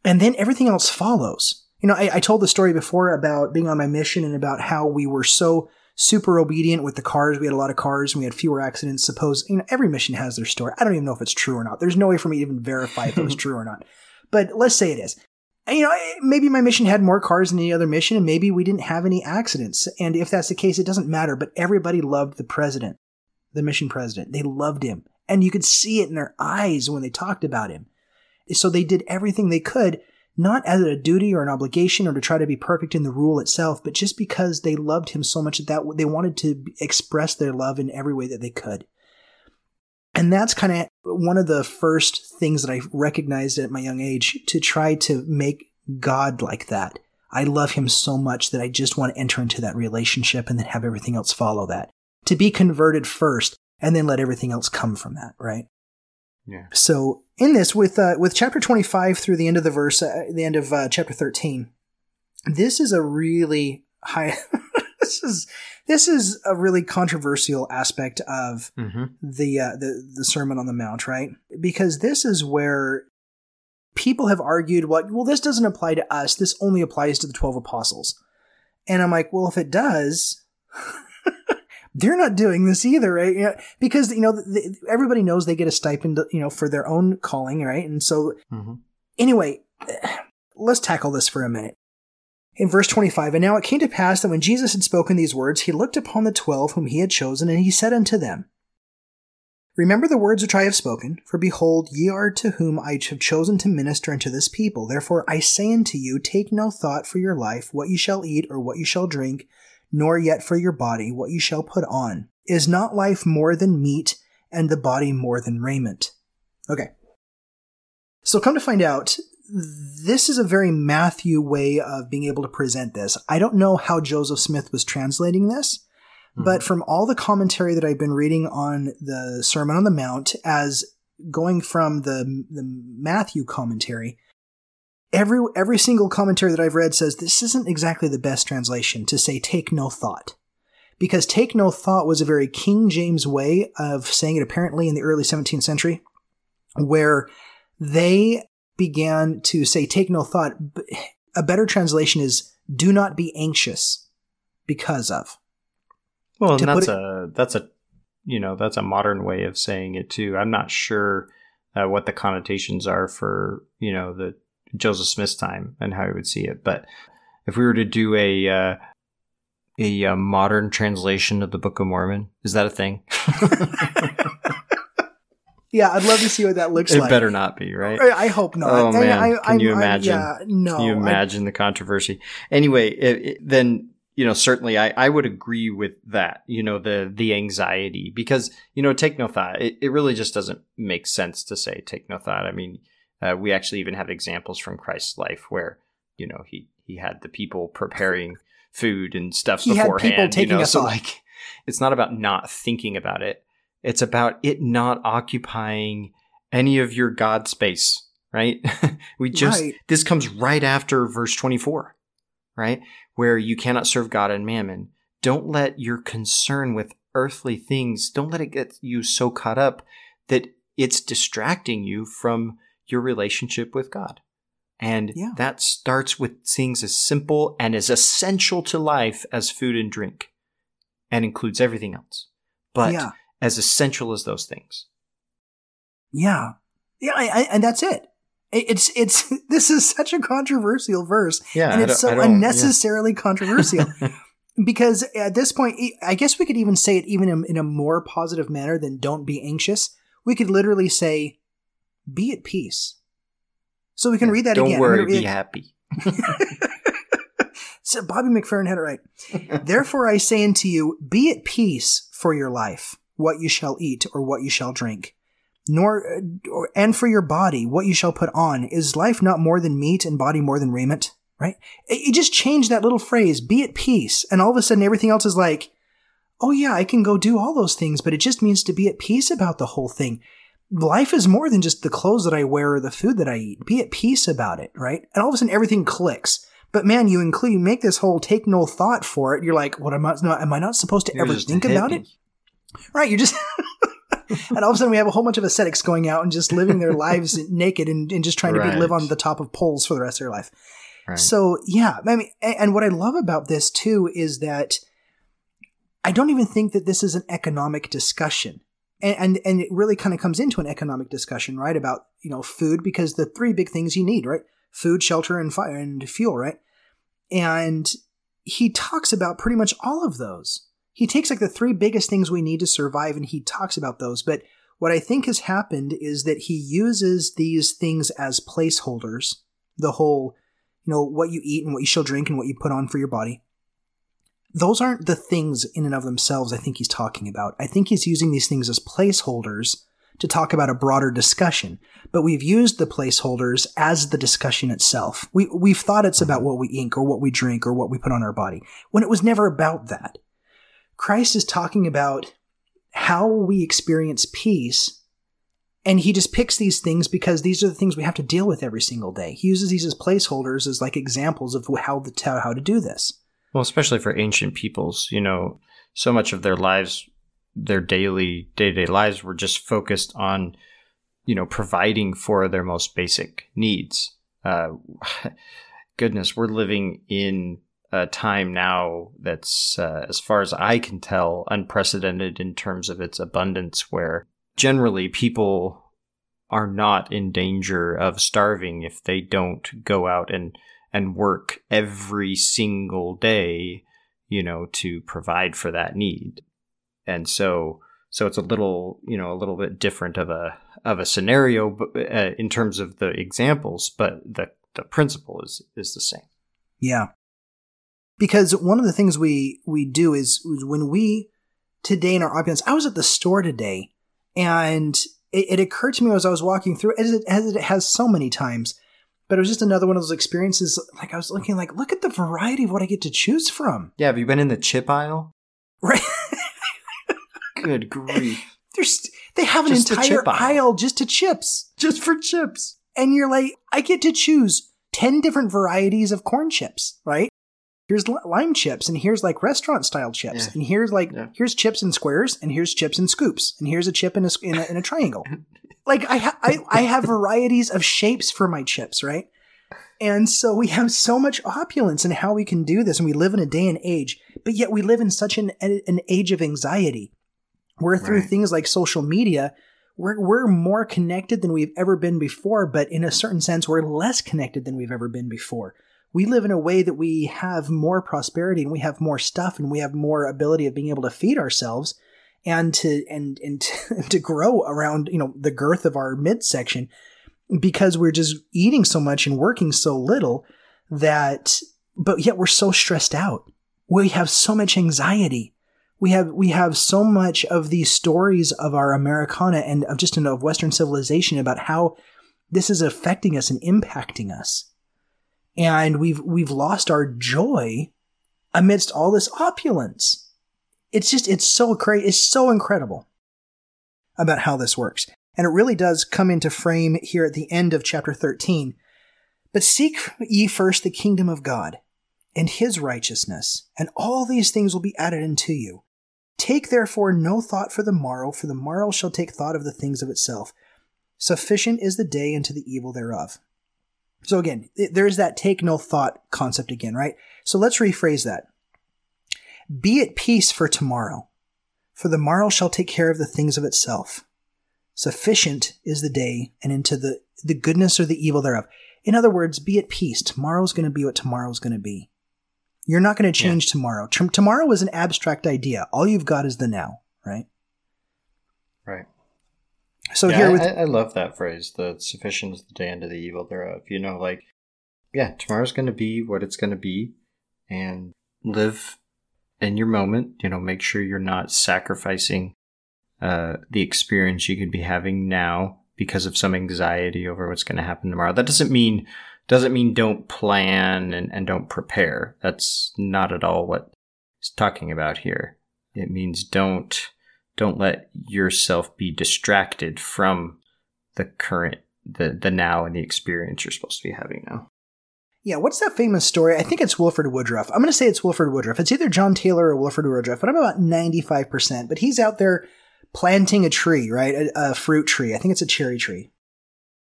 And then everything else follows. You know, I, I told the story before about being on my mission and about how we were so super obedient with the cars. We had a lot of cars and we had fewer accidents. Suppose, you know, every mission has their story. I don't even know if it's true or not. There's no way for me to even verify if it was true or not. But let's say it is you know, eh, maybe my mission had more cars than any other mission, and maybe we didn't have any accidents. And if that's the case, it doesn't matter. But everybody loved the president, the mission president. They loved him. And you could see it in their eyes when they talked about him. So they did everything they could, not as a duty or an obligation or to try to be perfect in the rule itself, but just because they loved him so much that they wanted to express their love in every way that they could. And that's kind of one of the first things that I recognized at my young age to try to make God like that. I love him so much that I just want to enter into that relationship and then have everything else follow that. To be converted first and then let everything else come from that, right? Yeah. So in this, with uh, with chapter twenty five through the end of the verse, uh, the end of uh, chapter thirteen, this is a really high. this is this is a really controversial aspect of mm-hmm. the, uh, the the Sermon on the Mount, right? Because this is where people have argued, well, well, this doesn't apply to us. This only applies to the twelve apostles. And I'm like, well, if it does, they're not doing this either, right? You know, because you know the, everybody knows they get a stipend, you know, for their own calling, right? And so, mm-hmm. anyway, let's tackle this for a minute. In verse 25, and now it came to pass that when Jesus had spoken these words, he looked upon the twelve whom he had chosen, and he said unto them, Remember the words which I have spoken, for behold, ye are to whom I have chosen to minister unto this people. Therefore I say unto you, take no thought for your life, what ye shall eat, or what ye shall drink, nor yet for your body, what ye shall put on. Is not life more than meat, and the body more than raiment? Okay. So come to find out, this is a very Matthew way of being able to present this. I don't know how Joseph Smith was translating this, mm-hmm. but from all the commentary that I've been reading on the Sermon on the Mount, as going from the, the Matthew commentary, every every single commentary that I've read says this isn't exactly the best translation to say take no thought. Because take no thought was a very King James way of saying it apparently in the early 17th century, where they began to say, take no thought. A better translation is, do not be anxious because of. Well, and that's it, a, that's a you know, that's a modern way of saying it too. I'm not sure uh, what the connotations are for, you know, the Joseph Smith's time and how he would see it. But if we were to do a, uh, a, a uh, modern translation of the Book of Mormon, is that a thing? Yeah, I'd love to see what that looks it like. It better not be, right? I hope not. Oh man, I, can you I'm- I'm- imagine? yeah, no. Can you I- imagine the controversy? Anyway, it, it- then you know certainly I, I would agree with that. You know the the anxiety because you know take no thought. It, it really just doesn't make sense to say take no thought. I mean, uh, we actually even have examples from Christ's life where you know he he had the people preparing food and stuff He had people taking you know, so thought. like it's not about not thinking about it. It's about it not occupying any of your God space, right? we just Right. this comes right after verse 24, right? Where you cannot serve God and mammon. Don't let your concern with earthly things, don't let it get you so caught up that it's distracting you from your relationship with God. And Yeah. that starts with things as simple and as essential to life as food and drink and includes everything else. But yeah, as essential as those things. yeah, yeah, I, I, and that's it. It- It's it's this is such a controversial verse, Yeah. and it's so don't- yeah. unnecessarily controversial. because at this point, I guess we could even say it even in, in a more positive manner than "don't be anxious." We could literally say, "Be at peace." So we can read that Don't again. I'm worry, be it- happy. So Bobby McFerrin had it right. Therefore I say unto you, be at peace for your life, what you shall eat or what you shall drink, nor and for your body, what you shall put on. Is life not more than meat and body more than raiment? Right? You just change that little phrase, be at peace, and all of a sudden everything else is like, oh yeah, I can go do all those things, but it just means to be at peace about the whole thing. Life is more than just the clothes that I wear or the food that I eat. Be at peace about it, right? And all of a sudden everything clicks. But man, you include you make this whole take no thought for it. You're like, what am I not am I not supposed to You're ever think about it? Right, you're just and all of a sudden we have a whole bunch of ascetics going out and just living their lives naked and, and just trying to be, live on the top of poles for the rest of their life. Right. So yeah, I mean, and what I love about this too is that I don't even think that this is an economic discussion, and and, and it really kind of comes into an economic discussion, right? About you know food because the three big things you need, right? Food, shelter, and fire and fuel, right? And he talks about pretty much all of those. He takes like the three biggest things we need to survive, and he talks about those. But what I think has happened is that he uses these things as placeholders. The whole you know, what you eat and what you shall drink and what you put on for your body. Those aren't the things in and of themselves I think he's talking about. I think he's using these things as placeholders to talk about a broader discussion. But we've used the placeholders as the discussion itself. We, we've thought it's about what we ink or what we drink or what we put on our body, when it was never about that. Christ is talking about how we experience peace and he just picks these things because these are the things we have to deal with every single day. He uses these as placeholders, as like examples of how the how to do this. Well, especially for ancient peoples, you know, so much of their lives, their daily day to day lives were just focused on, you know, providing for their most basic needs. Uh, goodness, we're living in a time now that's, uh, as far as I can tell, unprecedented in terms of its abundance, where generally people are not in danger of starving if they don't go out and and work every single day, you know, to provide for that need. And so, so it's a little, you know, a little bit different of a of a scenario, but uh, in terms of the examples, but the the principle is is the same. Yeah, because one of the things we we do is when we today in our opulence. I was at the store today, and it, it occurred to me as I was walking through, as it, as it has so many times. But it was just another one of those experiences. Like I was looking, like, look at the variety of what I get to choose from. Yeah, have you been in the chip aisle? Right? Good grief! There's they have an Just entire aisle. aisle just to chips, Just for chips. and you're like, I get to choose ten different varieties of corn chips. Right? Here's lime chips, and here's like restaurant style chips, Yeah. and here's like Yeah. here's chips in squares, and here's chips in scoops, and here's a chip in a in a, in a triangle. like I, ha- I I have varieties of shapes for my chips, right? And so we have so much opulence in how we can do this, and we live in a day and age, but yet we live in such an an age of anxiety We're through Right. things like social media. We're, we're more connected than we've ever been before, but in a certain sense, we're less connected than we've ever been before. We live in a way that we have more prosperity and we have more stuff and we have more ability of being able to feed ourselves and to and and to, grow around you know the girth of our midsection because we're just eating so much and working so little that but yet we're so stressed out. We have so much anxiety. We have we have so much of these stories of our americana and of just of western civilization about how this is affecting us and impacting us and we've we've lost our joy amidst all this opulence. It's just it's so crazy it's so incredible about how this works. And it really does come into frame here at the end of chapter 13 but seek ye first the kingdom of god and his righteousness and all these things will be added unto you. Take therefore no thought for the morrow for the morrow shall take thought of the things of itself. Sufficient is the day unto the evil thereof so again there's that take no thought concept again right so let's rephrase that be at peace for tomorrow, for the morrow shall take care of the things of itself. Sufficient is the day, and into the, the goodness or the evil thereof. In other words, be at peace. Tomorrow's going to be what tomorrow's going to be. You're not going to change tomorrow. T- tomorrow is an abstract idea. All you've got is the now, right? Right. So yeah, here I, with I, I love that phrase. The sufficient is the day unto the evil thereof. You know, like, yeah, tomorrow's going to be what it's going to be, and live in your moment. You know, make sure you're not sacrificing uh, the experience you could be having now because of some anxiety over what's going to happen tomorrow. That doesn't mean doesn't mean don't plan and, and don't prepare. That's not at all what it's talking about here. It means don't don't let yourself be distracted from the current the the now and the experience you're supposed to be having now. Yeah, what's that famous story? I think it's Wilford Woodruff. I'm going to say it's Wilford Woodruff. It's either John Taylor or Wilford Woodruff, but I'm about 95%. But he's out there planting a tree, right? A, a fruit tree. I think it's a cherry tree.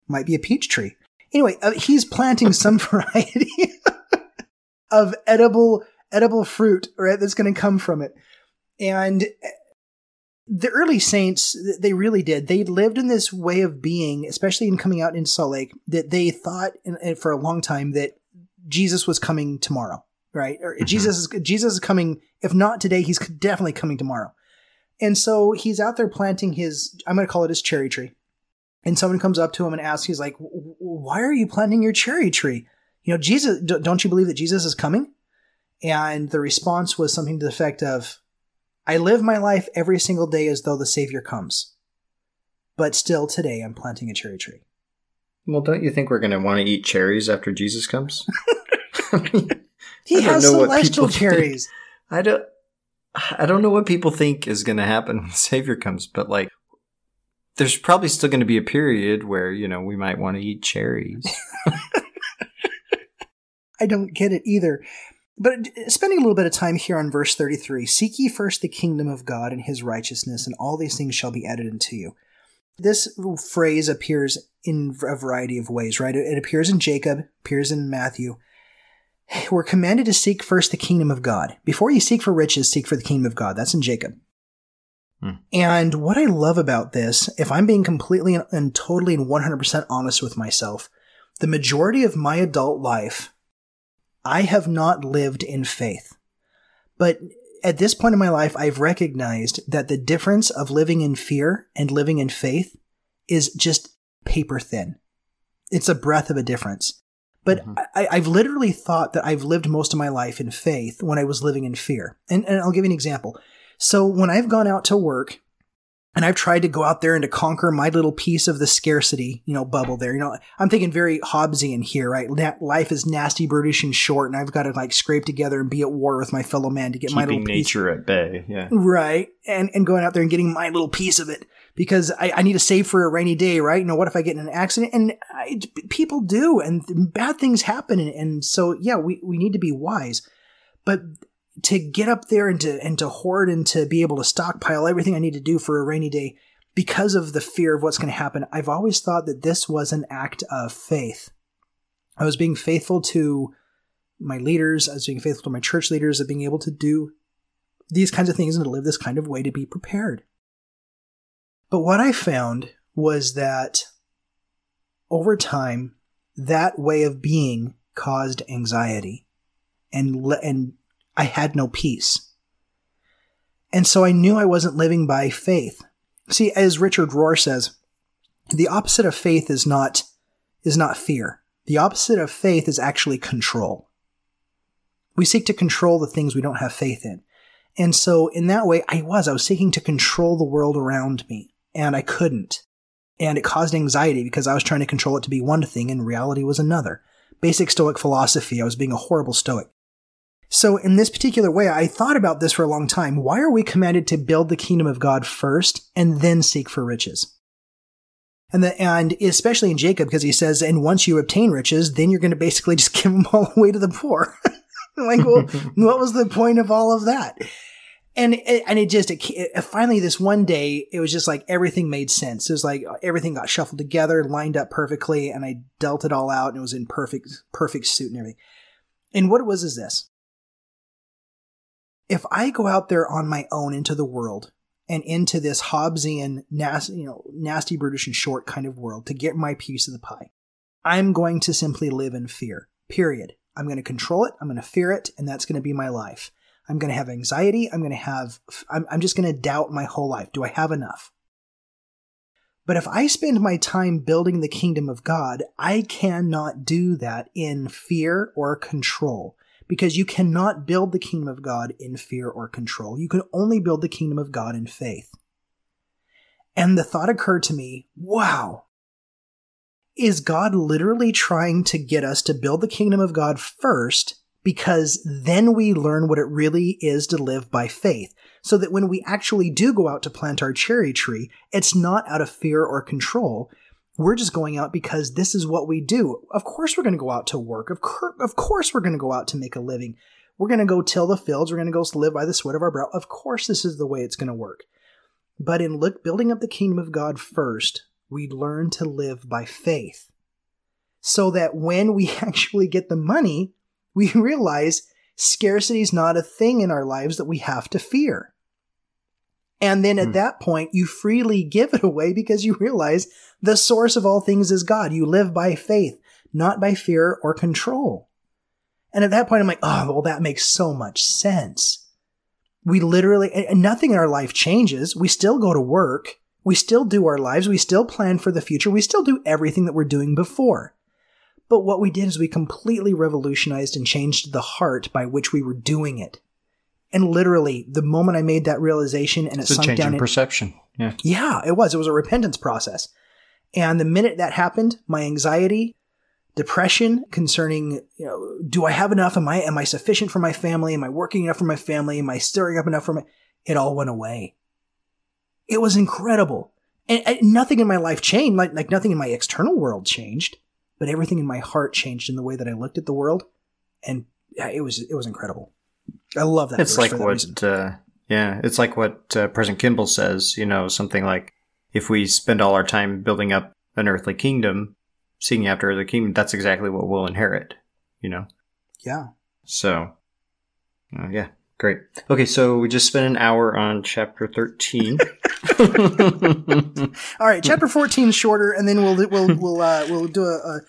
Might be a peach tree. Anyway, uh, he's planting some variety of edible edible fruit, right? That's going to come from it. And the early saints, they really did. They lived in this way of being, especially in coming out into Salt Lake, that they thought in, in- for a long time that Jesus was coming tomorrow, right? Or Mhm. Jesus is Jesus is coming. If not today, he's definitely coming tomorrow. And so he's out there planting his. I'm going to call it his cherry tree. And someone comes up to him and asks, he's like, "W- w- "Why are you planting your cherry tree? You know, Jesus. Don't you believe that Jesus is coming?" And the response was something to the effect of, I live my life every single day as though the Savior comes. But still today I'm planting a cherry tree. Well, don't you think we're going to want to eat cherries after Jesus comes? I mean, He I has celestial people think. cherries. I don't. I don't know what people think is going to happen when the Savior comes, but like, there's probably still going to be a period where you know we might want to eat cherries. I don't get it either. But spending a little bit of time here on verse 33 Seek ye first the kingdom of God and his righteousness, and all these things shall be added unto you. This phrase appears in a variety of ways, right? It appears in Jacob, appears in Matthew. We're commanded to seek first the kingdom of God. Before you seek for riches, seek for the kingdom of God. That's in Jacob. Hmm. And what I love about this, if I'm being completely and, and totally and 100% honest with myself, the majority of my adult life, I have not lived in faith. But at this point in my life, I've recognized that the difference of living in fear and living in faith is just paper thin. It's a breath of a difference. But Mhm. I, I've literally thought that I've lived most of my life in faith when I was living in fear. And, and I'll give you an example. So when I've gone out to work and I've tried to go out there and to conquer my little piece of the scarcity, you know, bubble there. You know, I'm thinking very Hobbesian here, right? Na- Life is nasty, brutish, and short, and I've got to like scrape together and be at war with my fellow man to get my Keeping little piece. nature at bay. Yeah. Right. And and going out there and getting my little piece of it because I, I need to save for a rainy day, right? You know, what if I get in an accident? And I, people do, and bad things happen. And, and so, yeah, we, we need to be wise. But to get up there and to, and to hoard and to be able to stockpile everything I need to do for a rainy day because of the fear of what's going to happen, I've always thought that this was an act of faith. I was being faithful to my leaders, I was being faithful to my church leaders, of being able to do these kinds of things and to live this kind of way to be prepared. But what I found was that over time, that way of being caused anxiety and, and I had no peace. And so I knew I wasn't living by faith. See, as Richard Rohr says, the opposite of faith is not, is not fear. The opposite of faith is actually control. We seek to control the things we don't have faith in. And so in that way, I was, I was seeking to control the world around me and I couldn't. And it caused anxiety because I was trying to control it to be one thing and reality was another. Basic Stoic philosophy. I was being a horrible Stoic. So in this particular way, I thought about this for a long time. Why are we commanded to build the kingdom of God first and then seek for riches? And the, and especially in Jacob, because he says, and once you obtain riches, then you're going to basically just give them all away to the poor. like, well, what was the point of all of that? And it, and it just it, it, finally this one day it was just like everything made sense. It was like uh, everything got shuffled together, lined up perfectly, and I dealt it all out, and it was in perfect perfect suit and everything. And what it was is this: if I go out there on my own into the world and into this Hobbesian, nasty, you know, nasty, brutish, and short kind of world to get my piece of the pie, I'm going to simply live in fear. Period. I'm going to control it. I'm going to fear it, and that's going to be my life. I'm going to have anxiety. I'm going to have, I'm, I'm just going to doubt my whole life. Do I have enough? But if I spend my time building the kingdom of God, I cannot do that in fear or control because you cannot build the kingdom of God in fear or control. You can only build the kingdom of God in faith. And the thought occurred to me wow, is God literally trying to get us to build the kingdom of God first because then we learn what it really is to live by faith. So that when we actually do go out to plant our cherry tree, it's not out of fear or control. We're just going out because this is what we do. Of course, we're going to go out to work. Of, cur- of course, we're going to go out to make a living. We're going to go till the fields. We're going to go live by the sweat of our brow. Of course, this is the way it's going to work. But in look, building up the kingdom of God first, we learn to live by faith. So that when we actually get the money, we realize scarcity is not a thing in our lives that we have to fear. And then at hmm. that point, you freely give it away because you realize the source of all things is God. You live by faith, not by fear or control. And at that point, I'm like, oh, well, that makes so much sense. We literally, and nothing in our life changes. We still go to work. We still do our lives. We still plan for the future. We still do everything that we're doing before. But what we did is we completely revolutionized and changed the heart by which we were doing it. And literally, the moment I made that realization and it it's sunk down in perception. Yeah. Yeah, it was. It was a repentance process. And the minute that happened, my anxiety, depression concerning, you know, do I have enough? Am I am I sufficient for my family? Am I working enough for my family? Am I stirring up enough for my it all went away. It was incredible. And, and nothing in my life changed, like like nothing in my external world changed, but everything in my heart changed in the way that I looked at the world. And it was it was incredible. I love that. It's like what, uh, yeah, it's like what uh, President Kimball says. You know, something like if we spend all our time building up an earthly kingdom, seeking after the kingdom, that's exactly what we'll inherit. You know. Yeah. So, uh, yeah, great. Okay, so we just spent an hour on chapter thirteen. all right, chapter fourteen is shorter, and then we'll we'll we'll uh, we'll do a,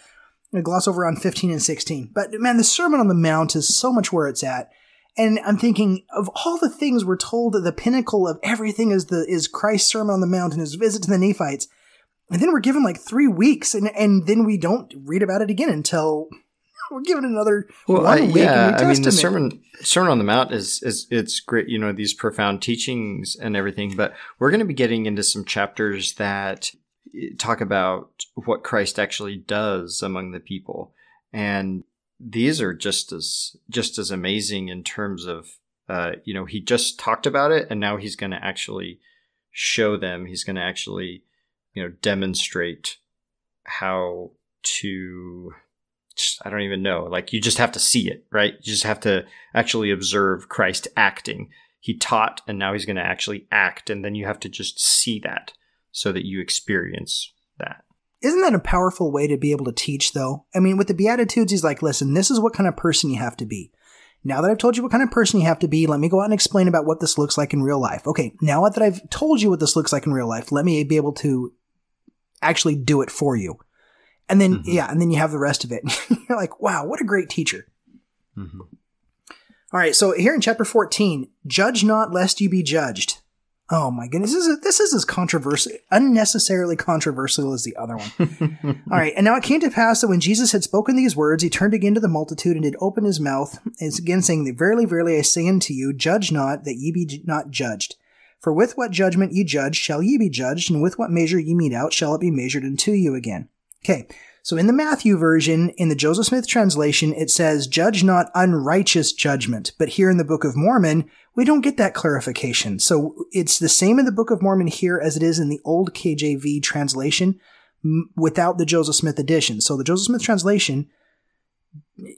a, a gloss over on fifteen and sixteen. But man, the Sermon on the Mount is so much where it's at and I'm thinking of all the things we're told that the pinnacle of everything is the is Christ's Sermon on the Mount and his visit to the Nephites. And then we're given like three weeks, and and then we don't read about it again until we're given another well, one I, week. Yeah, I mean the sermon Sermon on the Mount is is it's great, you know, these profound teachings and everything. But we're going to be getting into some chapters that eh, talk about what Christ actually does among the people, and these are just as just as amazing in terms of uh, you know he just talked about it and now he's going to actually show them. He's going to actually you know demonstrate how to I don't even know like you just have to see it right? You just have to actually observe Christ acting. He taught and now he's going to actually act and then you have to just see that so that you experience that isn't that a powerful way to be able to teach, though? I mean, with the Beatitudes, he's like, listen, this is what kind of person you have to be. Now that I've told you what kind of person you have to be, let me go out and explain about what this looks like in real life. Okay, now that I've told you what this looks like in real life, let me be able to actually do it for you. And then, mm-hmm. yeah, and then you have the rest of it. You're like, wow, what a great teacher. Mm-hmm. All right, so here in chapter 14, judge not lest you be judged. Oh my goodness, this is, this is as controversial, unnecessarily controversial as the other one. All right, and now it came to pass that when Jesus had spoken these words, he turned again to the multitude and did open his mouth, and again saying, Verily, verily, I say unto you, judge not, that ye be not judged. For with what judgment ye judge, shall ye be judged, and with what measure ye mete out, shall it be measured unto you again. Okay, so in the Matthew version, in the Joseph Smith translation, it says, Judge not unrighteous judgment. But here in the Book of Mormon, we don't get that clarification. So it's the same in the Book of Mormon here as it is in the old KJV translation without the Joseph Smith edition. So the Joseph Smith translation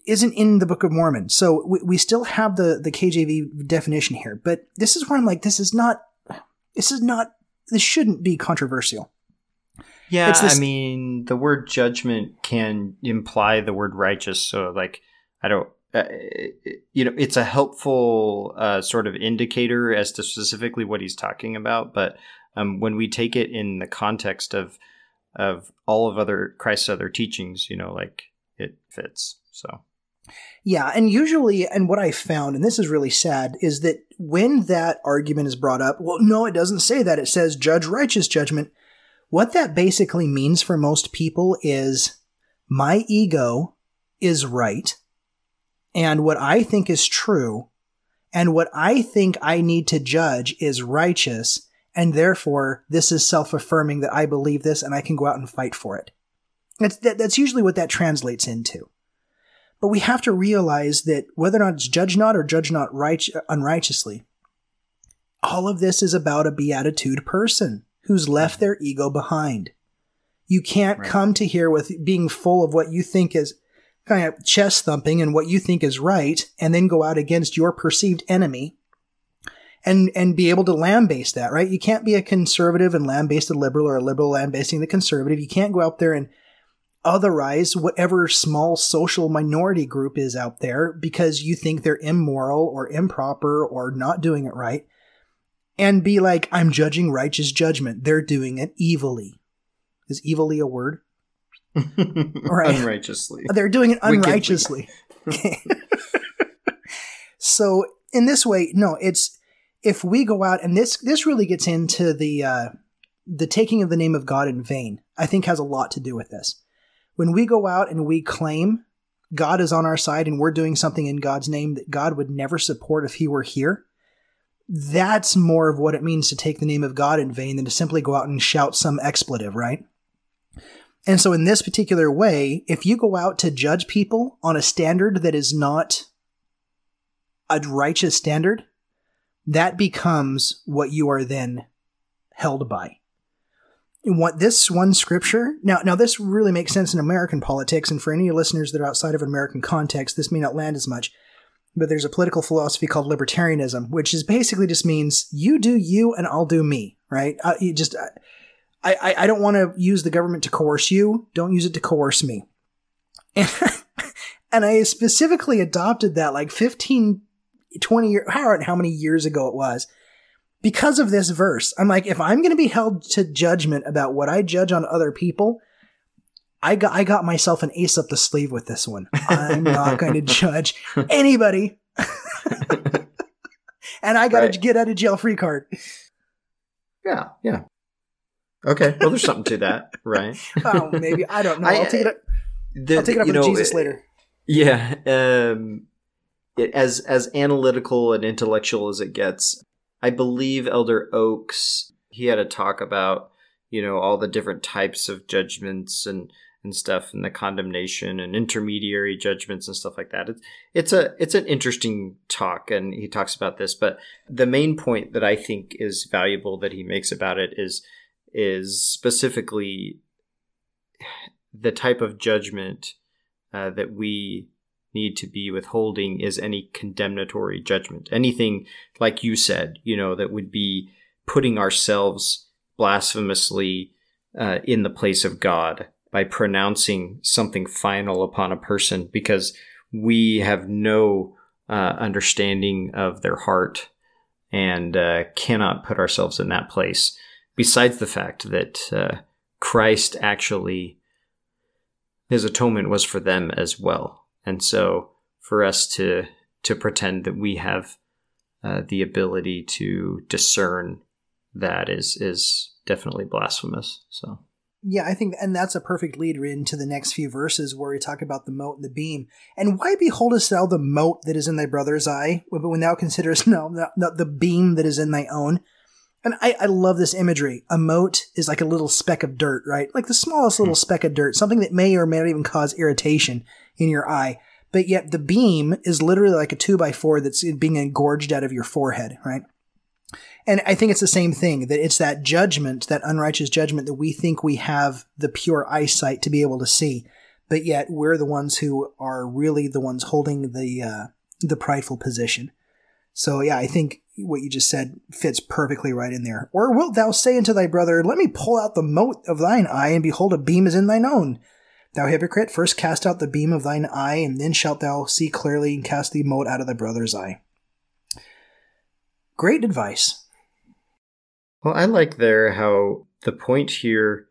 isn't in the Book of Mormon. So we, we still have the, the KJV definition here. But this is where I'm like, this is not, this is not, this shouldn't be controversial. Yeah, this- I mean, the word judgment can imply the word righteous. So, like, I don't, uh, you know, it's a helpful uh, sort of indicator as to specifically what he's talking about. But um, when we take it in the context of of all of other Christ's other teachings, you know, like it fits. So. Yeah, and usually, and what I found, and this is really sad, is that when that argument is brought up, well, no, it doesn't say that. It says judge righteous judgment. What that basically means for most people is my ego is right, and what I think is true, and what I think I need to judge is righteous, and therefore this is self affirming that I believe this and I can go out and fight for it. That's, that, that's usually what that translates into. But we have to realize that whether or not it's judge not or judge not right, unrighteously, all of this is about a beatitude person who's left mm-hmm. their ego behind. You can't right. come to here with being full of what you think is kind of chest thumping and what you think is right, and then go out against your perceived enemy and and be able to lambaste that, right? You can't be a conservative and lambaste a liberal or a liberal lambasting the conservative. You can't go out there and otherize whatever small social minority group is out there because you think they're immoral or improper or not doing it right and be like, I'm judging righteous judgment. They're doing it evilly. Is evilly a word? Right. Unrighteously. They're doing it unrighteously. so in this way, no, it's if we go out and this this really gets into the uh, the taking of the name of God in vain. I think has a lot to do with this. When we go out and we claim God is on our side and we're doing something in God's name that God would never support if he were here, that's more of what it means to take the name of God in vain than to simply go out and shout some expletive, right? And so, in this particular way, if you go out to judge people on a standard that is not a righteous standard, that becomes what you are then held by. And what this one scripture now now this really makes sense in American politics, and for any listeners that are outside of an American context, this may not land as much but there's a political philosophy called libertarianism, which is basically just means you do you and I'll do me, right? Uh, you just, I, I, I don't want to use the government to coerce you. Don't use it to coerce me. And, and I specifically adopted that like 15, 20 years, how, how many years ago it was because of this verse. I'm like, if I'm going to be held to judgment about what I judge on other people, I got I got myself an ace up the sleeve with this one. I'm not going to judge anybody. and I got right. a get out of jail free card. Yeah, yeah. Okay, well, there's something to that, right? oh, maybe I don't know. I'll take it up. The, I'll take it up with know, Jesus later. Yeah, um, it, as as analytical and intellectual as it gets, I believe Elder Oaks he had a talk about you know all the different types of judgments and and stuff and the condemnation and intermediary judgments and stuff like that. It's it's a it's an interesting talk and he talks about this, but the main point that I think is valuable that he makes about it is is specifically the type of judgment uh, that we need to be withholding is any condemnatory judgment. Anything like you said, you know, that would be putting ourselves blasphemously uh, in the place of God by pronouncing something final upon a person because we have no uh, understanding of their heart and uh, cannot put ourselves in that place. Besides the fact that uh, Christ actually, his atonement was for them as well. And so for us to, to pretend that we have uh, the ability to discern that is, is definitely blasphemous. So. Yeah, I think, and that's a perfect lead into the next few verses where we talk about the mote and the beam. And why beholdest thou the mote that is in thy brother's eye, but when thou considerest no, not the beam that is in thy own? And I, I love this imagery. A mote is like a little speck of dirt, right? Like the smallest little hmm. speck of dirt, something that may or may not even cause irritation in your eye. But yet the beam is literally like a two by four that's being engorged out of your forehead, right? And I think it's the same thing that it's that judgment, that unrighteous judgment that we think we have the pure eyesight to be able to see, but yet we're the ones who are really the ones holding the uh, the prideful position. So yeah, I think what you just said fits perfectly right in there. Or wilt thou say unto thy brother, Let me pull out the mote of thine eye, and behold, a beam is in thine own? Thou hypocrite, first cast out the beam of thine eye, and then shalt thou see clearly and cast the mote out of thy brother's eye. Great advice. Well, I like there how the point here,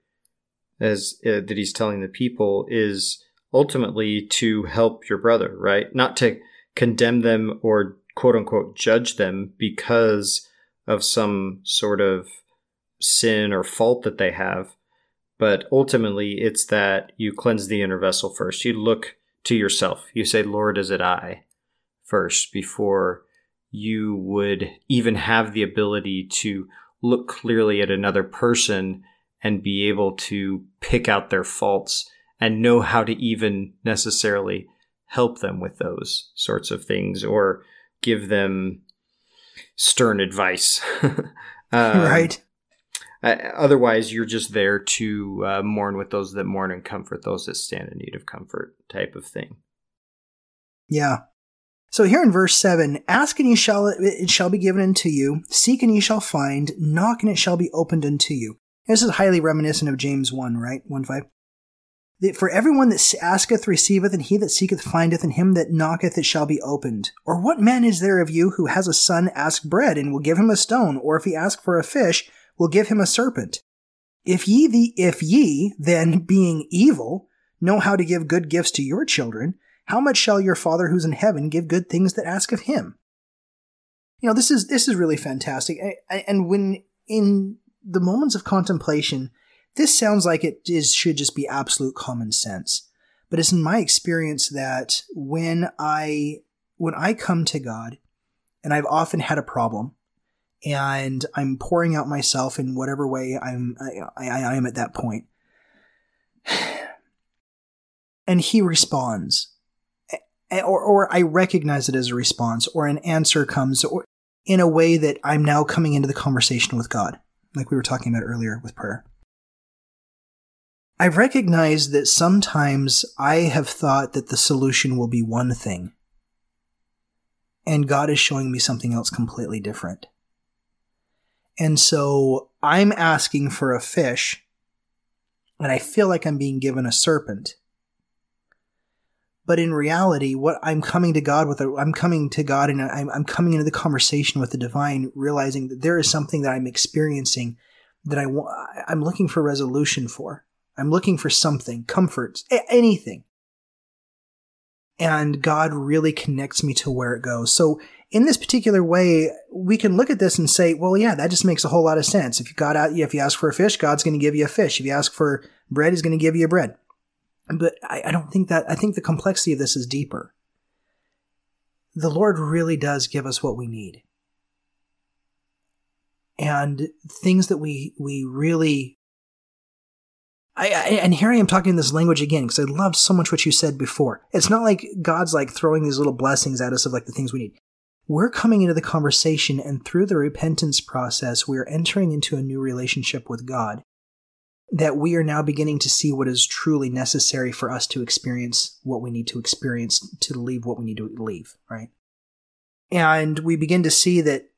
as uh, that he's telling the people, is ultimately to help your brother, right? Not to condemn them or quote unquote judge them because of some sort of sin or fault that they have. But ultimately, it's that you cleanse the inner vessel first. You look to yourself. You say, Lord, is it I? First, before you would even have the ability to look clearly at another person and be able to pick out their faults and know how to even necessarily help them with those sorts of things or give them stern advice. um, right. Otherwise, you're just there to uh, mourn with those that mourn and comfort those that stand in need of comfort, type of thing. Yeah. So here in verse 7, ask and ye shall, it shall be given unto you, seek and ye shall find, knock and it shall be opened unto you. This is highly reminiscent of James 1, right? 1 5. For everyone that asketh receiveth, and he that seeketh findeth, and him that knocketh it shall be opened. Or what man is there of you who has a son ask bread, and will give him a stone, or if he ask for a fish, will give him a serpent? If ye the if ye, then being evil, know how to give good gifts to your children, how much shall your Father who's in heaven give good things that ask of him? You know, this is this is really fantastic. And when in the moments of contemplation, this sounds like it is should just be absolute common sense. But it's in my experience that when I when I come to God, and I've often had a problem, and I'm pouring out myself in whatever way I'm I, I, I am at that point, and He responds or, or I recognize it as a response, or an answer comes or in a way that I'm now coming into the conversation with God, like we were talking about earlier with prayer. I've recognized that sometimes I have thought that the solution will be one thing, and God is showing me something else completely different. And so I'm asking for a fish, and I feel like I'm being given a serpent but in reality, what I'm coming to God with, I'm coming to God and I'm, I'm coming into the conversation with the divine, realizing that there is something that I'm experiencing that I want, I'm looking for resolution for. I'm looking for something, comfort, anything. And God really connects me to where it goes. So in this particular way, we can look at this and say, well, yeah, that just makes a whole lot of sense. If you got out, if you ask for a fish, God's going to give you a fish. If you ask for bread, He's going to give you bread. But I, I don't think that, I think the complexity of this is deeper. The Lord really does give us what we need. And things that we, we really I, I, and here I am talking this language again because I loved so much what you said before. It's not like God's like throwing these little blessings at us of like the things we need. We're coming into the conversation, and through the repentance process, we're entering into a new relationship with God that we are now beginning to see what is truly necessary for us to experience what we need to experience to leave what we need to leave, right? And we begin to see that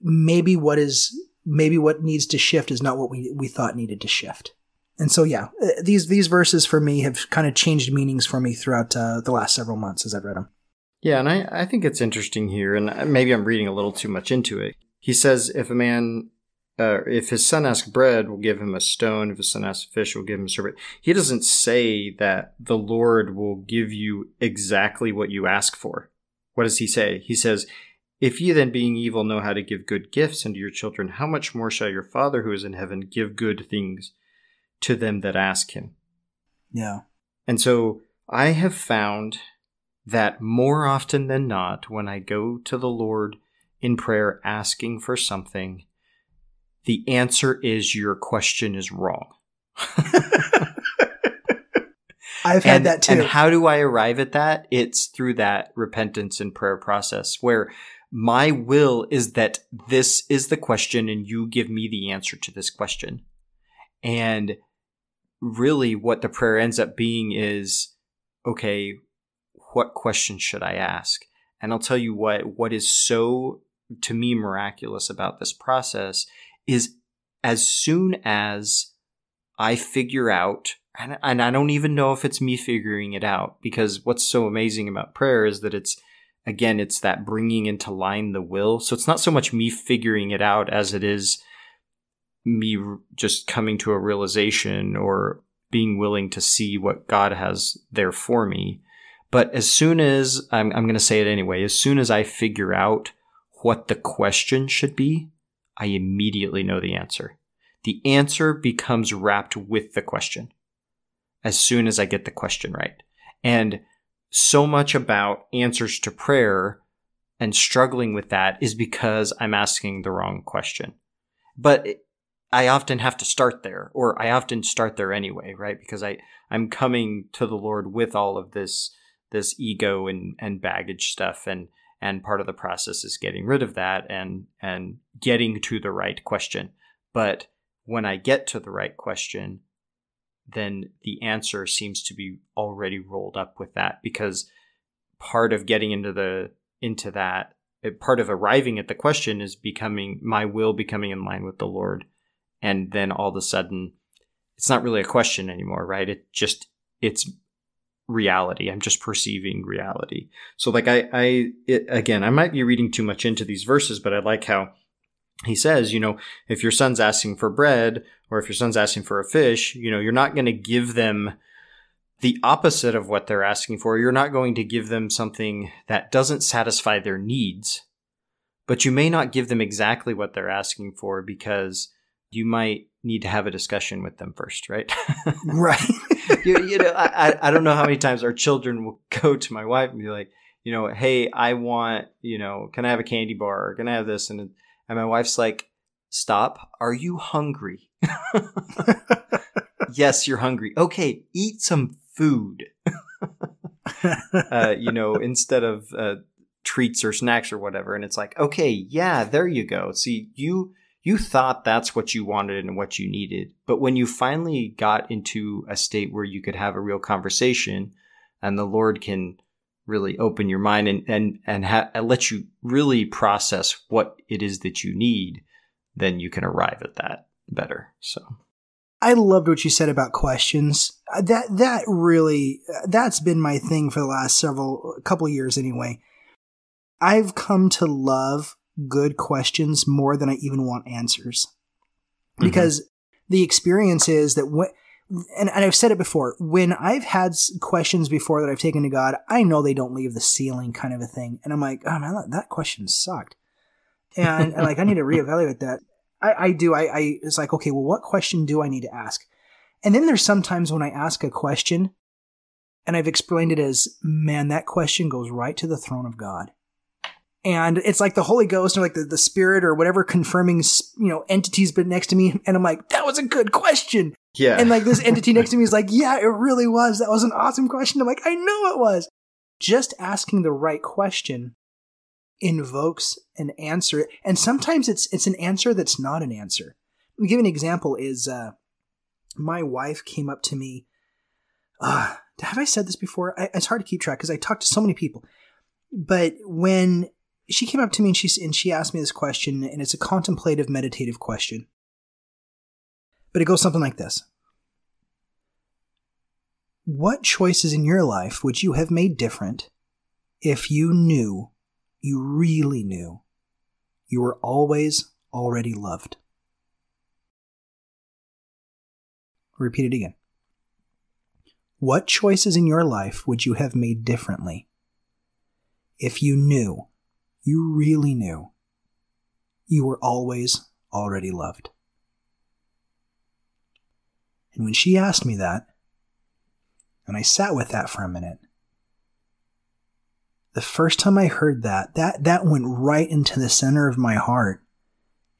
maybe what is maybe what needs to shift is not what we we thought needed to shift. And so yeah, uh, these these verses for me have kind of changed meanings for me throughout uh, the last several months as I've read them. Yeah, and I, I think it's interesting here, and maybe I'm reading a little too much into it. He says, if a man, uh, if his son asks bread, we'll give him a stone. If his son asks fish, we'll give him a serpent. He doesn't say that the Lord will give you exactly what you ask for. What does he say? He says, if ye then, being evil, know how to give good gifts unto your children, how much more shall your Father who is in heaven give good things to them that ask him? Yeah. And so I have found that more often than not, when I go to the Lord in prayer asking for something, the answer is your question is wrong. I've had and, that too. And how do I arrive at that? It's through that repentance and prayer process where my will is that this is the question and you give me the answer to this question. And really what the prayer ends up being is okay, what question should I ask? And I'll tell you what, what is so to me miraculous about this process is as soon as I figure out, and, and I don't even know if it's me figuring it out, because what's so amazing about prayer is that it's, again, it's that bringing into line the will. So it's not so much me figuring it out as it is me just coming to a realization or being willing to see what God has there for me. But as soon as I'm, I'm going to say it anyway, as soon as I figure out what the question should be, I immediately know the answer. The answer becomes wrapped with the question as soon as I get the question right. And so much about answers to prayer and struggling with that is because I'm asking the wrong question. But I often have to start there, or I often start there anyway, right? Because I, I'm coming to the Lord with all of this this ego and, and baggage stuff and and part of the process is getting rid of that and and getting to the right question but when i get to the right question then the answer seems to be already rolled up with that because part of getting into the into that part of arriving at the question is becoming my will becoming in line with the lord and then all of a sudden it's not really a question anymore right it just it's reality. I'm just perceiving reality. So like I, I, it, again, I might be reading too much into these verses, but I like how he says, you know, if your son's asking for bread or if your son's asking for a fish, you know, you're not going to give them the opposite of what they're asking for. You're not going to give them something that doesn't satisfy their needs, but you may not give them exactly what they're asking for because you might need to have a discussion with them first, right? right. you, you know, I, I don't know how many times our children will go to my wife and be like, you know, hey, I want, you know, can I have a candy bar? Or can I have this? And and my wife's like, stop. Are you hungry? yes, you're hungry. Okay, eat some food. uh, you know, instead of uh, treats or snacks or whatever. And it's like, okay, yeah, there you go. See, you you thought that's what you wanted and what you needed. But when you finally got into a state where you could have a real conversation and the Lord can really open your mind and, and, and ha- let you really process what it is that you need, then you can arrive at that better. So. I loved what you said about questions. Uh, that that really that's been my thing for the last several couple years anyway. I've come to love good questions more than I even want answers. Mm-hmm. Because mm-hmm. the experience is that when, and, and I've said it before, when I've had questions before that I've taken to God, I know they don't leave the ceiling kind of a thing. And I'm like, oh man, that, that question sucked. And, and, like, I need to reevaluate that. I, I do. I, I, it's like, okay, well, what question do I need to ask? And then there's sometimes when I ask a question and I've explained it as, man, that question goes right to the throne of God and it's like the Holy Ghost or like the, the Spirit or whatever confirming you know entity's been next to me, and I'm like, that was a good question. Yeah. And like this entity next to me is like, yeah, it really was. That was an awesome question. I'm like, I know it was. Just asking the right question invokes an answer, and sometimes it's it's an answer that's not an answer. I'll give an example. Is uh, my wife came up to me. Uh, have I said this before? I, it's hard to keep track because I talk to so many people. But when she came up to me and she and she asked me this question, and it's a contemplative, meditative question. But it goes something like this: What choices in your life would you have made different if you knew, you really knew, you were always already loved. Repeat it again. What choices in your life would you have made differently if you knew, you really knew, you were always already loved? And when she asked me that, and I sat with that for a minute, the first time I heard that, that, that went right into the center of my heart.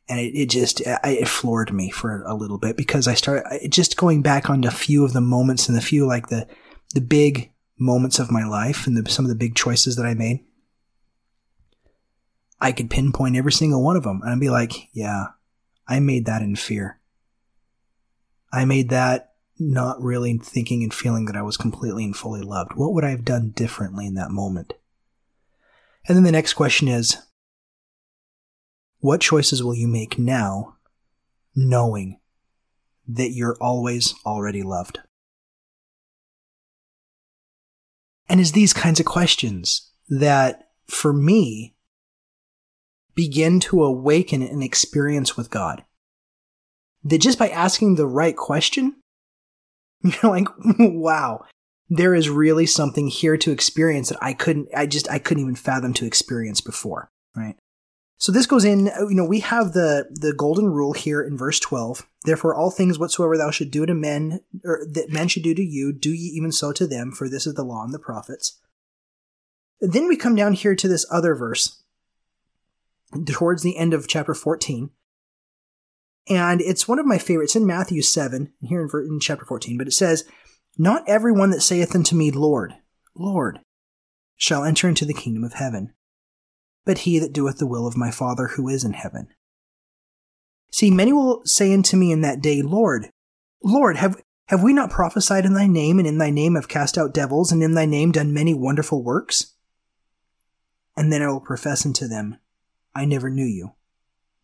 And it, it just, it floored me for a little bit because I started just going back on a few of the moments and the few like the, the big moments of my life and the, some of the big choices that I made. I could pinpoint every single one of them and I'd be like, yeah, I made that in fear. I made that not really thinking and feeling that I was completely and fully loved. What would I have done differently in that moment? And then the next question is what choices will you make now, knowing that you're always already loved? And it's these kinds of questions that, for me, begin to awaken an experience with God. That just by asking the right question, you're like, wow, there is really something here to experience that I couldn't, I just, I couldn't even fathom to experience before, right? So this goes in, you know, we have the, the golden rule here in verse 12. Therefore, all things whatsoever thou should do to men, or that men should do to you, do ye even so to them, for this is the law and the prophets. Then we come down here to this other verse, towards the end of chapter 14. And it's one of my favorites in Matthew 7, here in, in chapter 14, but it says, not every one that saith unto me, Lord, Lord, shall enter into the kingdom of heaven, but he that doeth the will of my Father who is in heaven. See, many will say unto me in that day, Lord, Lord, have, have we not prophesied in thy name, and in thy name have cast out devils, and in thy name done many wonderful works? And then I will profess unto them, I never knew you.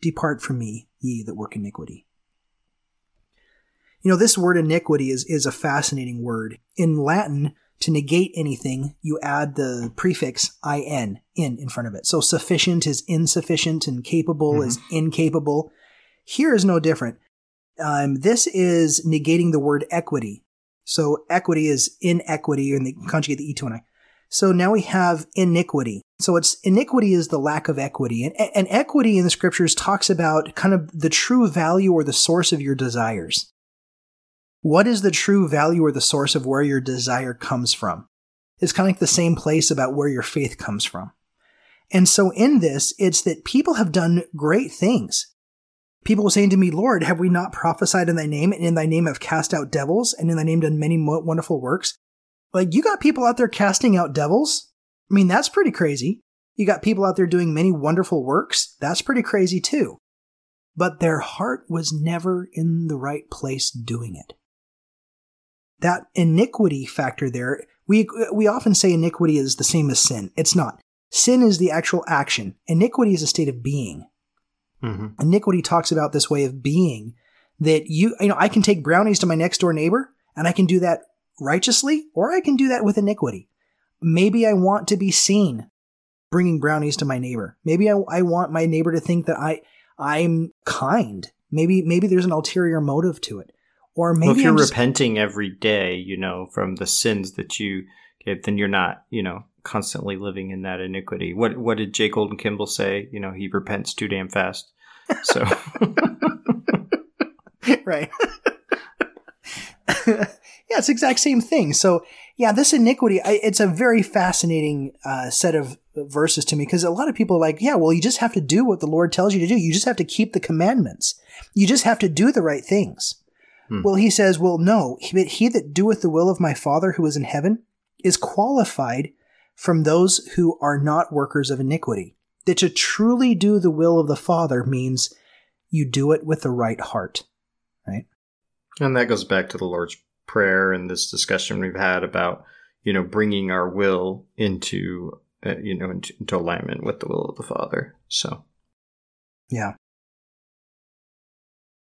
Depart from me, ye that work iniquity. You know, this word iniquity is, is a fascinating word. In Latin, to negate anything, you add the prefix in, in, in front of it. So sufficient is insufficient and capable mm-hmm. is incapable. Here is no different. Um, this is negating the word equity. So equity is inequity, and they conjugate the E to an I. So now we have iniquity. So it's iniquity is the lack of equity. And, and equity in the scriptures talks about kind of the true value or the source of your desires. What is the true value or the source of where your desire comes from? It's kind of like the same place about where your faith comes from. And so in this, it's that people have done great things. People were saying to me, Lord, have we not prophesied in thy name and in thy name have cast out devils and in thy name done many wonderful works? Like you got people out there casting out devils. I mean, that's pretty crazy. You got people out there doing many wonderful works. That's pretty crazy too. But their heart was never in the right place doing it that iniquity factor there, we, we often say iniquity is the same as sin. It's not. Sin is the actual action. Iniquity is a state of being. Mm-hmm. Iniquity talks about this way of being that you, you know, I can take brownies to my next door neighbor and I can do that righteously or I can do that with iniquity. Maybe I want to be seen bringing brownies to my neighbor. Maybe I, I want my neighbor to think that I, I'm kind. Maybe, maybe there's an ulterior motive to it. Or maybe well, if you're just... repenting every day, you know, from the sins that you get, then you're not, you know, constantly living in that iniquity. What what did J. Golden Kimball say? You know, he repents too damn fast. So right. yeah, it's the exact same thing. So yeah, this iniquity, I, it's a very fascinating uh, set of verses to me because a lot of people are like, yeah, well, you just have to do what the Lord tells you to do. You just have to keep the commandments. You just have to do the right things. Hmm. Well, he says, well, no, but he that doeth the will of my Father who is in heaven is qualified from those who are not workers of iniquity. That to truly do the will of the Father means you do it with the right heart, right? And that goes back to the Lord's Prayer and this discussion we've had about, you know, bringing our will into, uh, you know, into, into alignment with the will of the Father. So, yeah.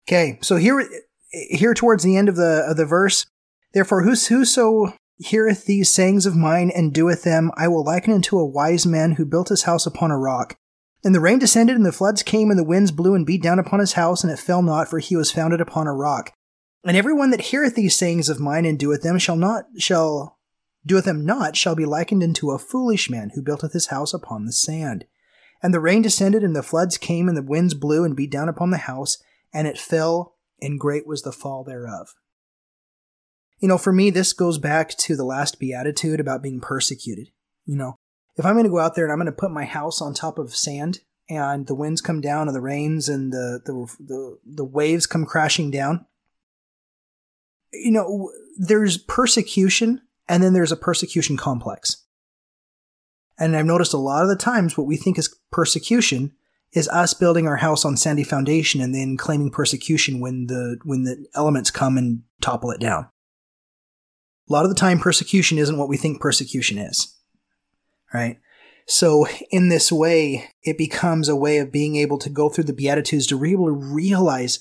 Okay, so here here towards the end of the of the verse, therefore whoso heareth these sayings of mine and doeth them, I will liken unto a wise man who built his house upon a rock. And the rain descended, and the floods came, and the winds blew and beat down upon his house, and it fell not, for he was founded upon a rock. And every one that heareth these sayings of mine and doeth them shall not shall doeth them not shall be likened unto a foolish man who buildeth his house upon the sand. And the rain descended, and the floods came, and the winds blew and beat down upon the house, and it fell, and great was the fall thereof. You know, for me, this goes back to the last beatitude about being persecuted. You know, if I'm going to go out there and I'm going to put my house on top of sand, and the winds come down, and the rains and the the the, the waves come crashing down, you know, there's persecution, and then there's a persecution complex. And I've noticed a lot of the times what we think is persecution is us building our house on sandy foundation and then claiming persecution when the when the elements come and topple it down. A lot of the time persecution isn't what we think persecution is. Right? So in this way, it becomes a way of being able to go through the beatitudes to be able to realize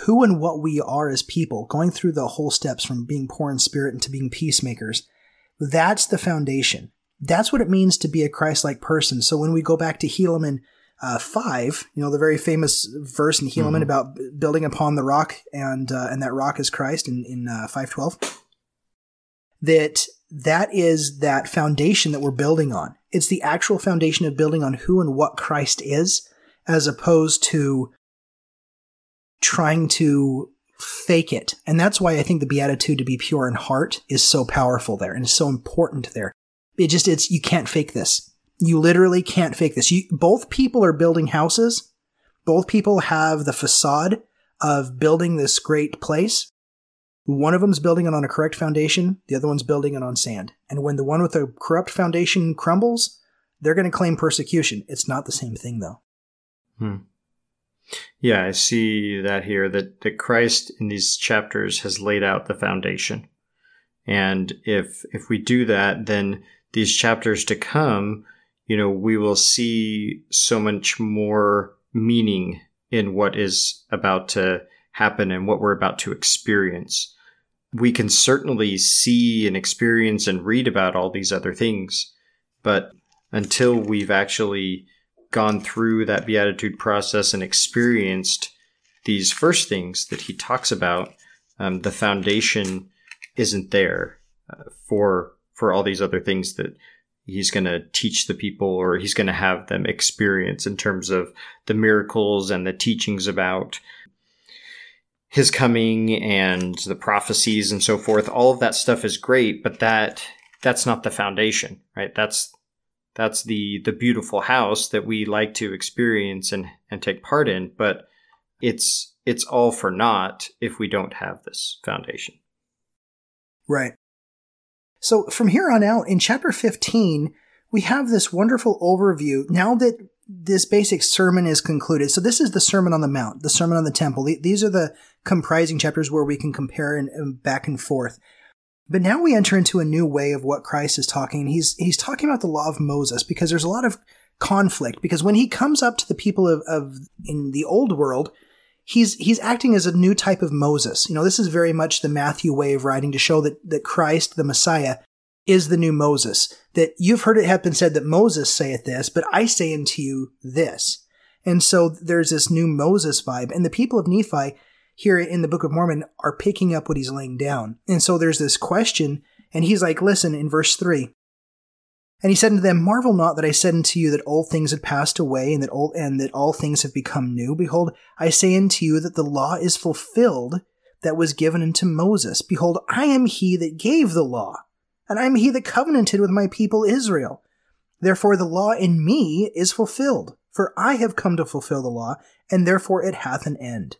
who and what we are as people, going through the whole steps from being poor in spirit into being peacemakers. That's the foundation. That's what it means to be a Christ-like person. So when we go back to Helaman uh, five, you know, the very famous verse in Helaman mm-hmm. about building upon the rock, and uh, and that rock is Christ in in uh, five twelve. That that is that foundation that we're building on. It's the actual foundation of building on who and what Christ is, as opposed to trying to fake it. And that's why I think the beatitude to be pure in heart is so powerful there and so important there. It just it's you can't fake this. You literally can't fake this. You, both people are building houses. Both people have the facade of building this great place. One of them's building it on a correct foundation. The other one's building it on sand. And when the one with the corrupt foundation crumbles, they're going to claim persecution. It's not the same thing, though. Hmm. Yeah, I see that here that, that Christ in these chapters has laid out the foundation. And if if we do that, then these chapters to come, you know, we will see so much more meaning in what is about to happen and what we're about to experience. We can certainly see and experience and read about all these other things, but until we've actually gone through that beatitude process and experienced these first things that he talks about, um, the foundation isn't there uh, for for all these other things that he's going to teach the people or he's going to have them experience in terms of the miracles and the teachings about his coming and the prophecies and so forth. All of that stuff is great but that that's not the foundation right? That's that's the the beautiful house that we like to experience and and take part in but it's it's all for naught if we don't have this foundation right so from here on out, in chapter 15, we have this wonderful overview. Now that this basic sermon is concluded, so this is the Sermon on the Mount, the Sermon on the Temple. These are the comprising chapters where we can compare and, and back and forth. But now we enter into a new way of what Christ is talking. He's he's talking about the law of Moses because there's a lot of conflict. Because when he comes up to the people of, of in the old world, he's he's acting as a new type of Moses. You know, this is very much the Matthew way of writing to show that that Christ, the Messiah, is the new Moses. That you've heard it have been said that Moses saith this, but I say unto you this. And so there's this new Moses vibe, and the people of Nephi here in the Book of Mormon are picking up what he's laying down. And so there's this question, and he's like, listen, in verse 3, and he said unto them, Marvel not that I said unto you that old things had passed away, and that old and that all things have become new. Behold, I say unto you that the law is fulfilled that was given unto Moses. Behold, I am he that gave the law, and I am he that covenanted with my people Israel. Therefore the law in me is fulfilled, for I have come to fulfill the law, and therefore it hath an end.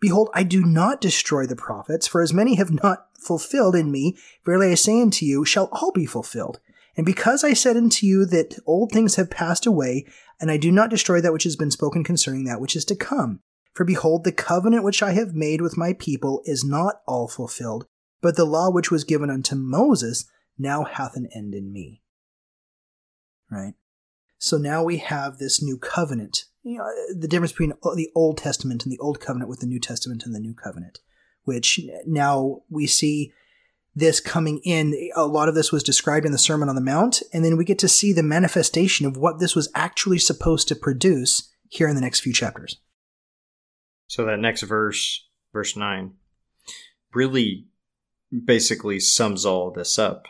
Behold, I do not destroy the prophets, for as many have not fulfilled in me, verily I say unto you, shall all be fulfilled. And because I said unto you that old things have passed away, and I do not destroy that which has been spoken concerning that which is to come. For behold, the covenant which I have made with my people is not all fulfilled, but the law which was given unto Moses now hath an end in me. Right? So now we have this new covenant. You know, the difference between the Old Testament and the Old Covenant with the New Testament and the New Covenant, which now we see this coming in. A lot of this was described in the Sermon on the Mount, and then we get to see the manifestation of what this was actually supposed to produce here in the next few chapters. So that next verse, verse 9, really basically sums all this up.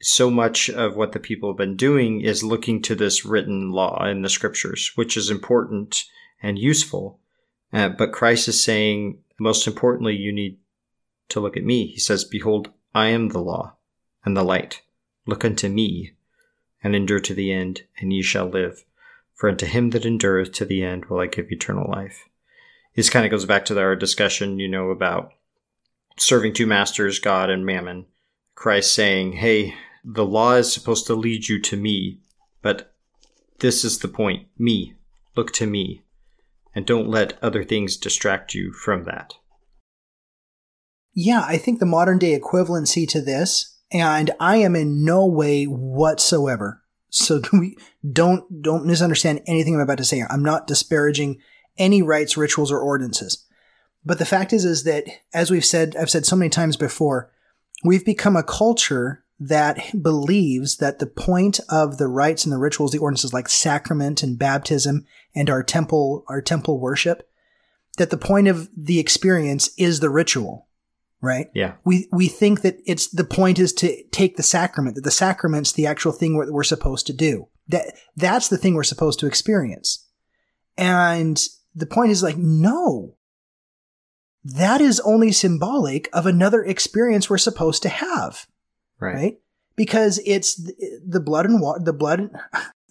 So much of what the people have been doing is looking to this written law in the scriptures, which is important and useful. Uh, but Christ is saying, most importantly, you need to look at me. He says, Behold, I am the law and the light. Look unto me and endure to the end, and ye shall live. For unto him that endureth to the end will I give eternal life. This kind of goes back to our discussion, you know, about serving two masters, God and mammon. Christ saying, Hey, the law is supposed to lead you to me, but this is the point me. Look to me. And don't let other things distract you from that. Yeah, I think the modern day equivalency to this, and I am in no way whatsoever. So don't don't misunderstand anything I'm about to say. here. I'm not disparaging any rites, rituals, or ordinances. But the fact is, is that as we've said, I've said so many times before, we've become a culture that believes that the point of the rites and the rituals, the ordinances like sacrament and baptism and our temple, our temple worship, that the point of the experience is the ritual right? Yeah. We we think that it's the point is to take the sacrament, that the sacrament's the actual thing we're, we're supposed to do. That that's the thing we're supposed to experience. And the point is like, no. That is only symbolic of another experience we're supposed to have. Right. right? Because it's the blood and water, the blood.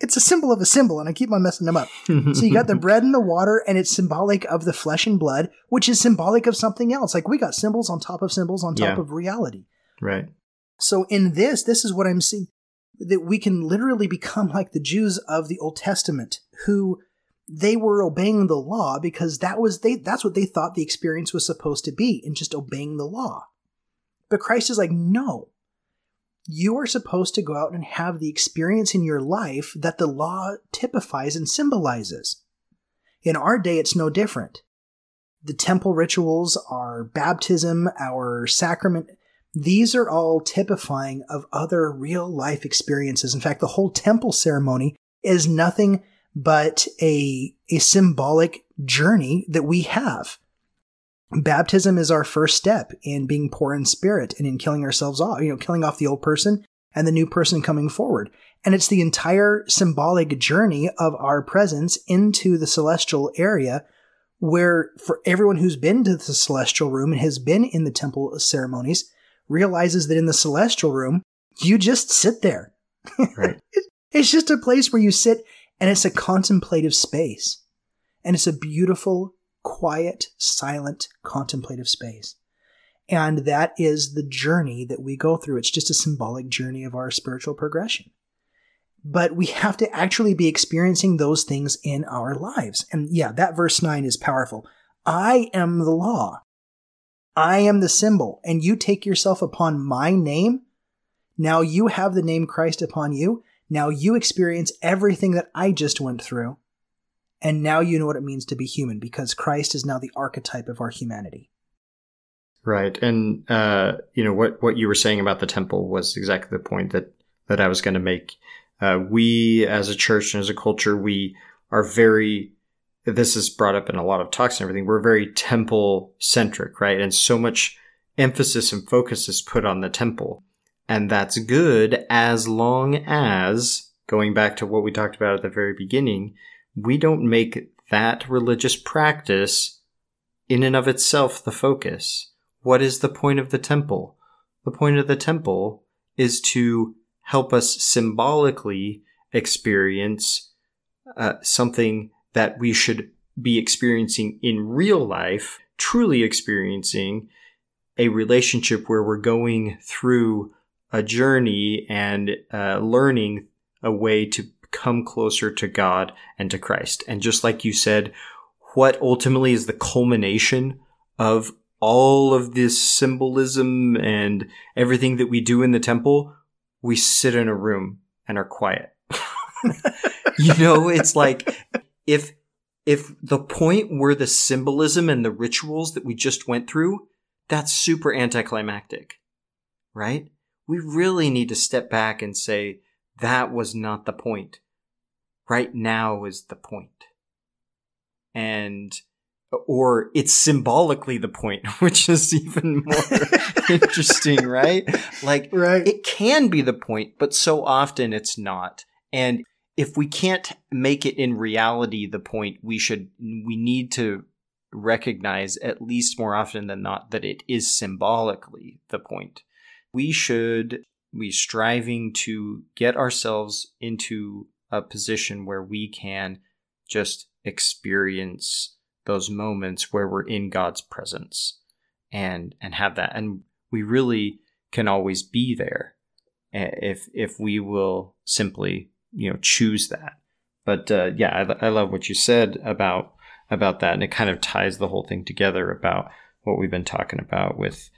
it's a symbol of a symbol, and I keep on messing them up. so you got the bread and the water, and it's symbolic of the flesh and blood, which is symbolic of something else. Like we got symbols on top of symbols on top Yeah. of reality. right. So in this, this is what I'm seeing that we can literally become like the Jews of the Old Testament who they were obeying the law because that was they that's what they thought the experience was supposed to be in just obeying the law. But Christ is like, no. You are supposed to go out and have the experience in your life that the law typifies and symbolizes. In our day, it's no different. The temple rituals, our baptism, our sacrament, these are all typifying of other real life experiences. In fact, the whole temple ceremony is nothing but a, a symbolic journey that we have. Baptism is our first step in being poor in spirit and in killing ourselves off, you know, killing off the old person and the new person coming forward. And it's the entire symbolic journey of our presence into the celestial area where for everyone who's been to the celestial room and has been in the temple ceremonies realizes that in the celestial room, you just sit there. Right. It's just a place where you sit and it's a contemplative space. And it's a beautiful, quiet, silent, contemplative space. And that is the journey that we go through. It's just a symbolic journey of our spiritual progression. But we have to actually be experiencing those things in our lives. And yeah, that verse 9 is powerful. I am the law. I am the symbol. And you take yourself upon my name. Now you have the name Christ upon you. Now you experience everything that I just went through. And now you know what it means to be human because Christ is now the archetype of our humanity. Right. And uh, you know what what you were saying about the temple was exactly the point that that I was going to make. Uh, we as a church and as a culture, we are very this is brought up in a lot of talks and everything. We're very temple centric, right? And so much emphasis and focus is put on the temple. And that's good as long as going back to what we talked about at the very beginning, we don't make that religious practice in and of itself the focus. What is the point of the temple? The point of the temple is to help us symbolically experience uh, something that we should be experiencing in real life, truly experiencing a relationship where we're going through a journey and uh, learning a way to come closer to God and to Christ. And just like you said, what ultimately is the culmination of all of this symbolism and everything that we do in the temple? We sit in a room and are quiet. you know, it's like if if the point were the symbolism and the rituals that we just went through, that's super anticlimactic. right? We really need to step back and say, that was not the point. Right now is the point. And, or it's symbolically the point, which is even more interesting, right? Like, Right. it can be the point, but so often it's not. And if we can't make it in reality the point, we should, we need to recognize at least more often than not that it is symbolically the point. We should be striving to get ourselves into a position where we can just experience those moments where we're in God's presence and and have that. And we really can always be there if if we will simply you know choose that. But uh, yeah I, I love what you said about about that. And it kind of ties the whole thing together about what we've been talking about with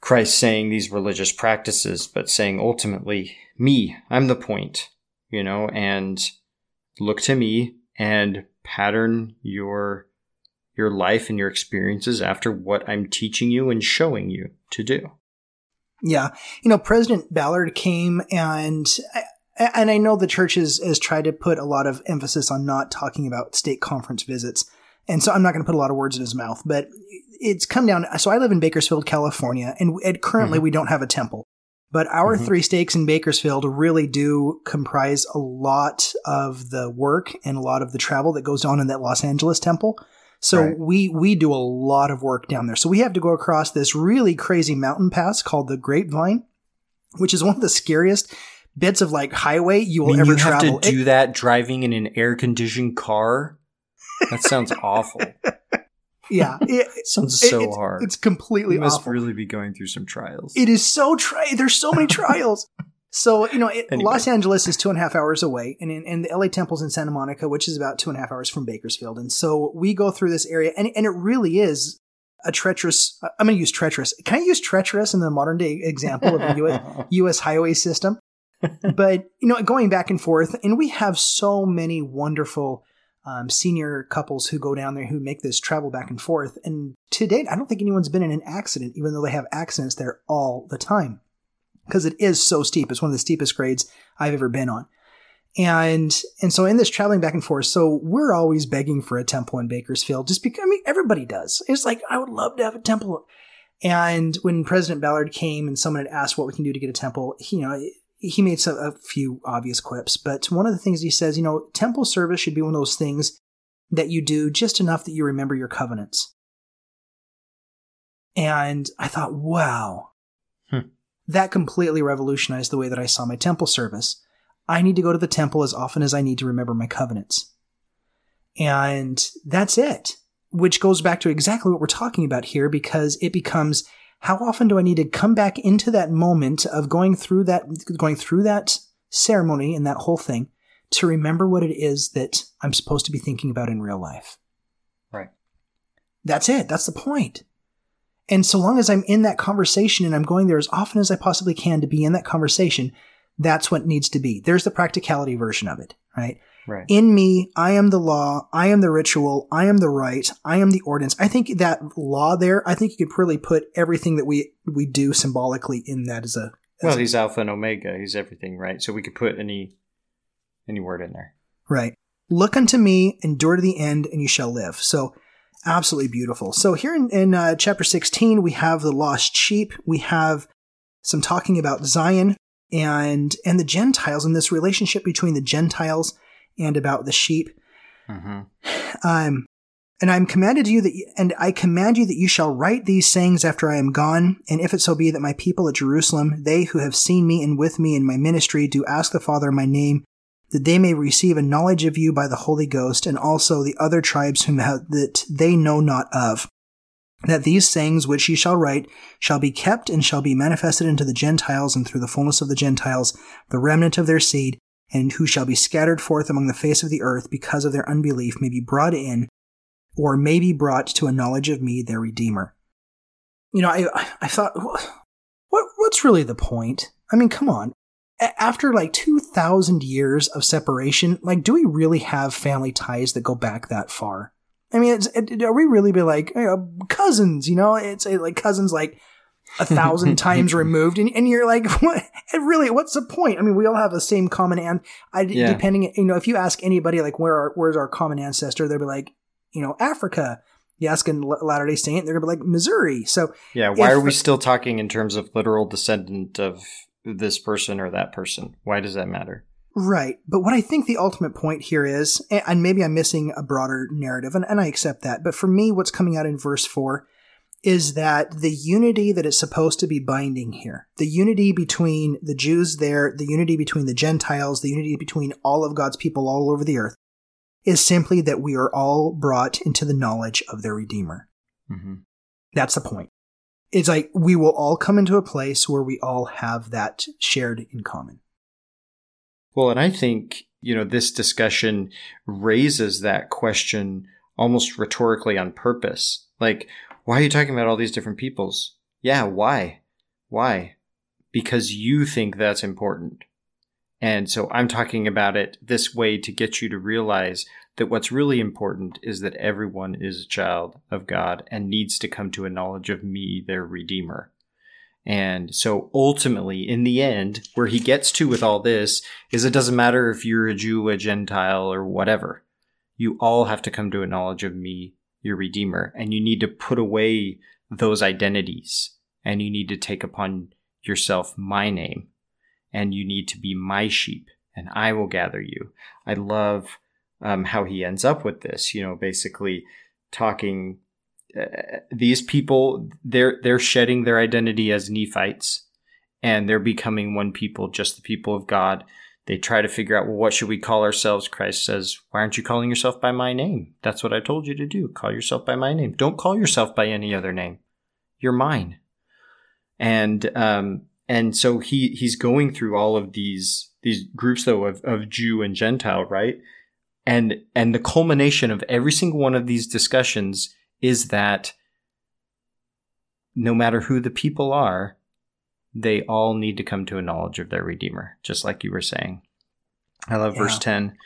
Christ saying these religious practices but saying ultimately me I'm the point you know and look to me and pattern your your life and your experiences after what I'm teaching you and showing you to do. Yeah. You know, President Ballard came and and I know the church has, has tried to put a lot of emphasis on not talking about stake conference visits. And so I'm not going to put a lot of words in his mouth, but it's come down. So I live in Bakersfield, California, and, and currently Mhm. we don't have a temple. But our Mhm. three stakes in Bakersfield really do comprise a lot of the work and a lot of the travel that goes on in that Los Angeles temple. So Right. we we do a lot of work down there. So we have to go across this really crazy mountain pass called the Grapevine, which is one of the scariest bits of like highway you will I mean, ever you have travel. to do that driving in an air conditioned car. That sounds awful. Yeah, it, It sounds it- so it's, hard. It's completely you must awful. really be going through some trials. It is so tri. There's so many trials. So you know, it, Anyway. Los Angeles is two and a half hours away, and in, and the LA Temple's in Santa Monica, which is about two and a half hours from Bakersfield. And so we go through this area, and and it really is a treacherous. I'm going to use treacherous. Can I use treacherous in the modern day example of the U.S. U.S. highway system? but you know, going back and forth, and we have so many wonderful um, senior couples who go down there who make this travel back and forth. And to date, I don't think anyone's been in an accident, even though they have accidents there all the time, because it is so steep. It's one of the steepest grades I've ever been on. And and so in this traveling back and forth, so we're always begging for a temple in Bakersfield, just because I mean everybody does. It's like I would love to have a temple. And when President Ballard came and someone had asked what we can do to get a temple, you know, he made some, a few obvious quips. But one of the things he says, you know, temple service should be one of those things that you do just enough that you remember your covenants. And I thought, wow, Hmm. that completely revolutionized the way that I saw my temple service. I need to go to the temple as often as I need to remember my covenants. And that's it, which goes back to exactly what we're talking about here because it becomes how often do I need to come back into that moment of going through that going through that ceremony and that whole thing to remember what it is that I'm supposed to be thinking about in real life. Right. That's it. That's the point. And so long as I'm in that conversation and I'm going there as often as I possibly can to be in that conversation, that's what needs to be. There's the practicality version of it, right? Right. In me, I am the law, I am the ritual, I am the right, I am the ordinance. I think that law there, I think you could really put everything that we we do symbolically in that as a as Well, a- he's Alpha and Omega. He's everything, right? So we could put any any word in there. Right. Look unto me, endure to the end, and you shall live. So, absolutely beautiful. So, here in, in uh, chapter 16, we have the lost sheep. We have some talking about Zion and and the Gentiles and this relationship between the Gentiles and about the sheep. Mm-hmm. Um, and I'm commanded you that, you, and I command you that you shall write these sayings after I am gone. And if it so be that my people at Jerusalem, they who have seen me and with me in my ministry, do ask the Father in my name, that they may receive a knowledge of you by the Holy Ghost, and also the other tribes whom that they know not of. That these sayings which ye shall write shall be kept and shall be manifested unto the Gentiles, and through the fullness of the Gentiles, the remnant of their seed, and who shall be scattered forth among the face of the earth because of their unbelief may be brought in, or may be brought to a knowledge of me, their Redeemer. You know, I I thought, what what's really the point? I mean, come on. After like two thousand years of separation, like, do we really have family ties that go back that far? I mean, it, are we really be like you know, cousins? You know, it's like cousins like a thousand times removed, and, and you're like, what? Really, what's the point? I mean, we all have the same common and I Yeah. depending, you know, if you ask anybody like where are, where's our common ancestor, they'll be like, you know, Africa. You ask a Latter Day Saint, they're gonna be like Missouri. So Yeah, why If- are we still talking in terms of literal descendant of this person or that person? Why does that matter? Right. But what I think the ultimate point here is, and- and maybe I'm missing a broader narrative, and, and I accept that, but for me, what's coming out in verse 4 is that the unity that is supposed to be binding here, the unity between the Jews there, the unity between the Gentiles, the unity between all of God's people all over the earth, is simply that we are all brought into the knowledge of their Redeemer. Mm-hmm. That's the point. It's like we will all come into a place where we all have that shared in common. Well, and I think, you know, this discussion raises that question almost rhetorically on purpose. Like, why are you talking about all these different peoples? Yeah, why? Why? Because you think that's important. And so I'm talking about it this way to get you to realize that what's really important is that everyone is a child of God and needs to come to a knowledge of me, their Redeemer. And so ultimately, in the end, where he gets to with all this is it doesn't matter if you're a Jew, a Gentile, or whatever. You all have to come to a knowledge of me, your Redeemer, and you need to put away those identities and you need to take upon yourself my name and you need to be my sheep and I will gather you. I love um, how he ends up with this, you know, basically talking uh, these people they're they're shedding their identity as Nephites and they're becoming one people, just the people of God. They try to figure out, well, what should we call ourselves? Christ says, why aren't you calling yourself by my name? That's what I told you to do. Call yourself by my name. Don't call yourself by any other name. You're mine. And um, and so he he's going through all of these these groups though of, of Jew and Gentile, right? And and the culmination of every single one of these discussions is that no matter who the people are, they all need to come to a knowledge of their Redeemer, just like you were saying. I love verse 10.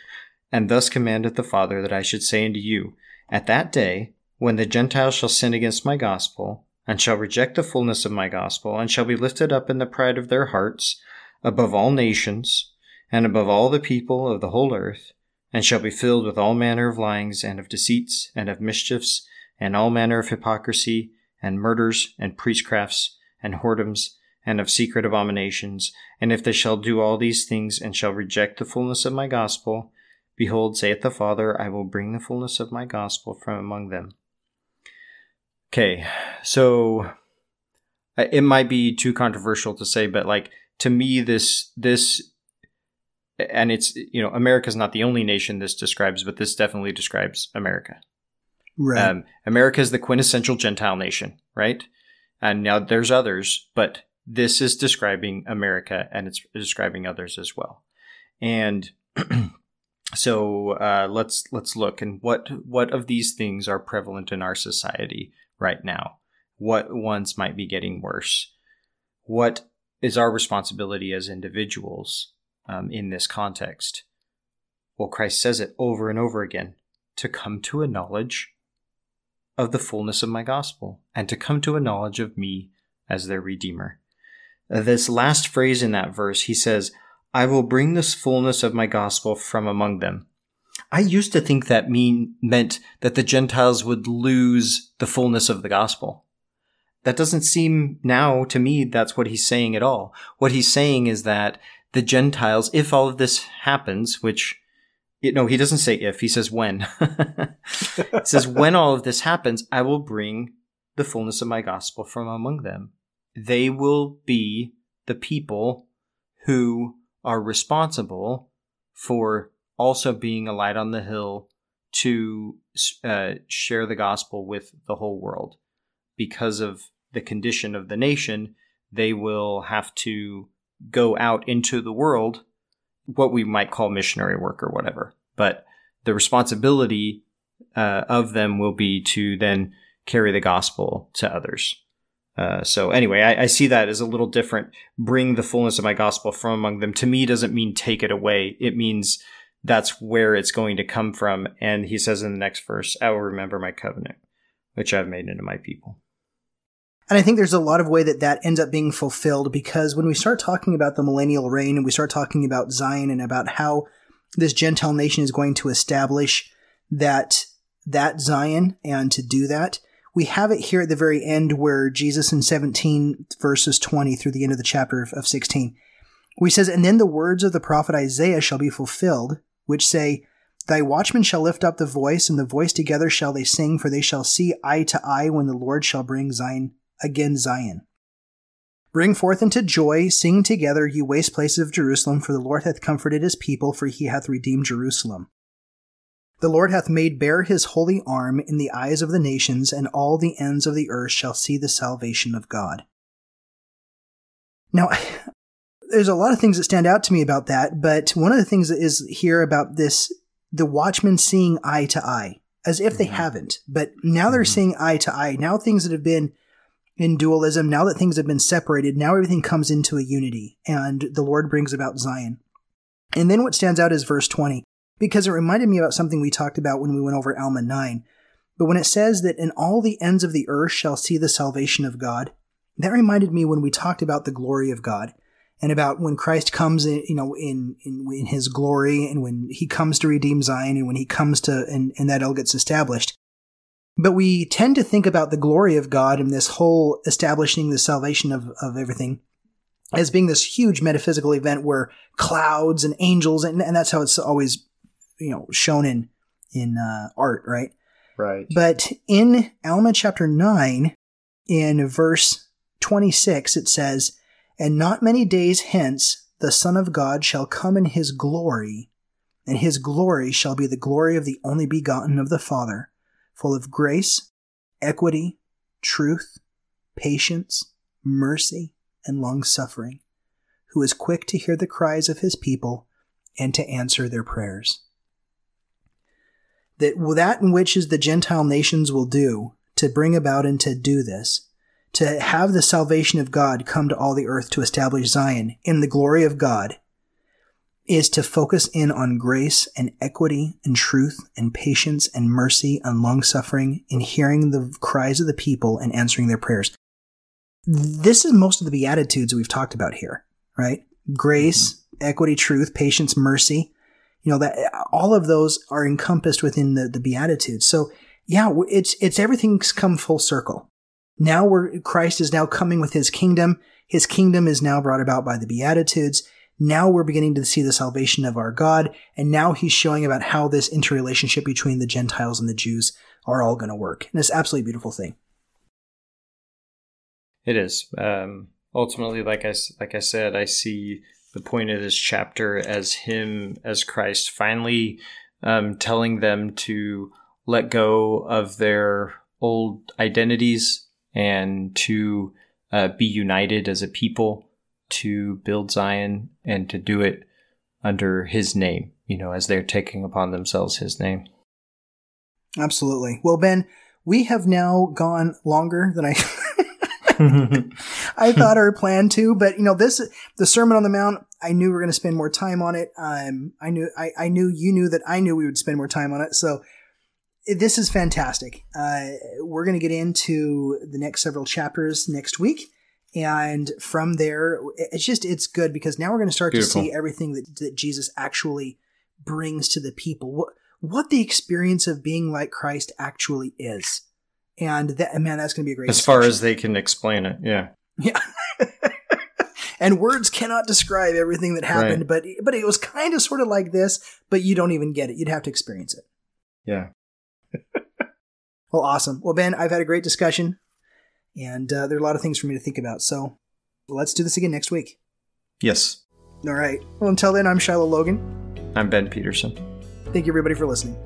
And thus commandeth the Father that I should say unto you, At that day, when the Gentiles shall sin against my gospel, and shall reject the fullness of my gospel, and shall be lifted up in the pride of their hearts above all nations, and above all the people of the whole earth, and shall be filled with all manner of lyings, and of deceits, and of mischiefs, and all manner of hypocrisy, and murders, and priestcrafts, and whoredoms, and of secret abominations. And if they shall do all these things, and shall reject the fullness of my gospel, behold, saith the Father, I will bring the fullness of my gospel from among them. Okay, so it might be too controversial to say, but like to me, this this and it's you know America's not the only nation this describes, but this definitely describes America. Right. Um, America is the quintessential Gentile nation, right? And now there's others, but this is describing America and it's describing others as well. And so uh, let's let's look and what what of these things are prevalent in our society right now? What ones might be getting worse? What is our responsibility as individuals um, in this context? Well, Christ says it over and over again to come to a knowledge of the fullness of my gospel and to come to a knowledge of me as their Redeemer. This last phrase in that verse, he says, I will bring this fullness of my gospel from among them. I used to think that mean meant that the Gentiles would lose the fullness of the gospel. That doesn't seem now to me that's what he's saying at all. What he's saying is that the Gentiles, if all of this happens, which you know, he doesn't say if, he says when. he says, When all of this happens, I will bring the fullness of my gospel from among them. They will be the people who are responsible for also being a light on the hill to uh, share the gospel with the whole world. Because of the condition of the nation, they will have to go out into the world, what we might call missionary work or whatever. But the responsibility uh, of them will be to then carry the gospel to others. Uh, so anyway, I, I see that as a little different. Bring the fullness of my gospel from among them. To me, doesn't mean take it away. It means that's where it's going to come from. And he says in the next verse, "I will remember my covenant, which I've made into my people." And I think there's a lot of way that that ends up being fulfilled because when we start talking about the millennial reign and we start talking about Zion and about how this Gentile nation is going to establish that that Zion and to do that, we have it here at the very end where Jesus in 17 verses 20 through the end of the chapter of 16, where he says, And then the words of the prophet Isaiah shall be fulfilled, which say, Thy watchmen shall lift up the voice, and the voice together shall they sing, for they shall see eye to eye when the Lord shall bring Zion again Zion. Bring forth into joy, sing together, ye waste places of Jerusalem, for the Lord hath comforted his people, for he hath redeemed Jerusalem. The Lord hath made bare his holy arm in the eyes of the nations, and all the ends of the earth shall see the salvation of God. Now, there's a lot of things that stand out to me about that, but one of the things that is here about this, the watchmen seeing eye to eye, as if they mm-hmm. haven't, but now they're mm-hmm. seeing eye to eye. Now things that have been in dualism, now that things have been separated, now everything comes into a unity, and the Lord brings about Zion. And then what stands out is verse 20, because it reminded me about something we talked about when we went over Alma 9. But when it says that in all the ends of the earth shall see the salvation of God, that reminded me when we talked about the glory of God and about when Christ comes in, you know, in, in, in his glory and when he comes to redeem Zion and when he comes to, and, and that all gets established. But we tend to think about the glory of God and this whole establishing the salvation of, of everything as being this huge metaphysical event where clouds and angels, and, and that's how it's always, you know, shown in, in uh, art, right? Right. But in Alma chapter 9, in verse 26, it says, And not many days hence the Son of God shall come in his glory, and his glory shall be the glory of the only begotten of the Father full of grace, equity, truth, patience, mercy, and long suffering, who is quick to hear the cries of his people and to answer their prayers. That that in which is the Gentile nations will do to bring about and to do this, to have the salvation of God come to all the earth to establish Zion in the glory of God, is to focus in on grace and equity and truth and patience and mercy and long suffering in hearing the cries of the people and answering their prayers. This is most of the Beatitudes we've talked about here, right? Grace, mm-hmm. equity, truth, patience, mercy. You know, that all of those are encompassed within the, the Beatitudes. So yeah, it's, it's everything's come full circle. Now we're, Christ is now coming with his kingdom. His kingdom is now brought about by the Beatitudes now we're beginning to see the salvation of our God, and now he's showing about how this interrelationship between the Gentiles and the Jews are all going to work. And it's absolutely beautiful thing. It is. Um, ultimately, like I like I said, I see the point of this chapter as him as Christ finally um, telling them to let go of their old identities and to uh, be united as a people to build Zion and to do it under his name, you know, as they're taking upon themselves his name. Absolutely. Well, Ben, we have now gone longer than I I thought our plan to, but you know, this the Sermon on the Mount. I knew we were going to spend more time on it. Um, I knew I, I knew you knew that I knew we would spend more time on it. So this is fantastic. Uh, we're going to get into the next several chapters next week and from there it's just it's good because now we're going to start Beautiful. to see everything that, that jesus actually brings to the people what what the experience of being like christ actually is and that man that's going to be a great as discussion. far as they can explain it yeah yeah and words cannot describe everything that happened right. but but it was kind of sort of like this but you don't even get it you'd have to experience it yeah well awesome well ben i've had a great discussion and uh, there are a lot of things for me to think about. So let's do this again next week. Yes. All right. Well, until then, I'm Shiloh Logan. I'm Ben Peterson. Thank you, everybody, for listening.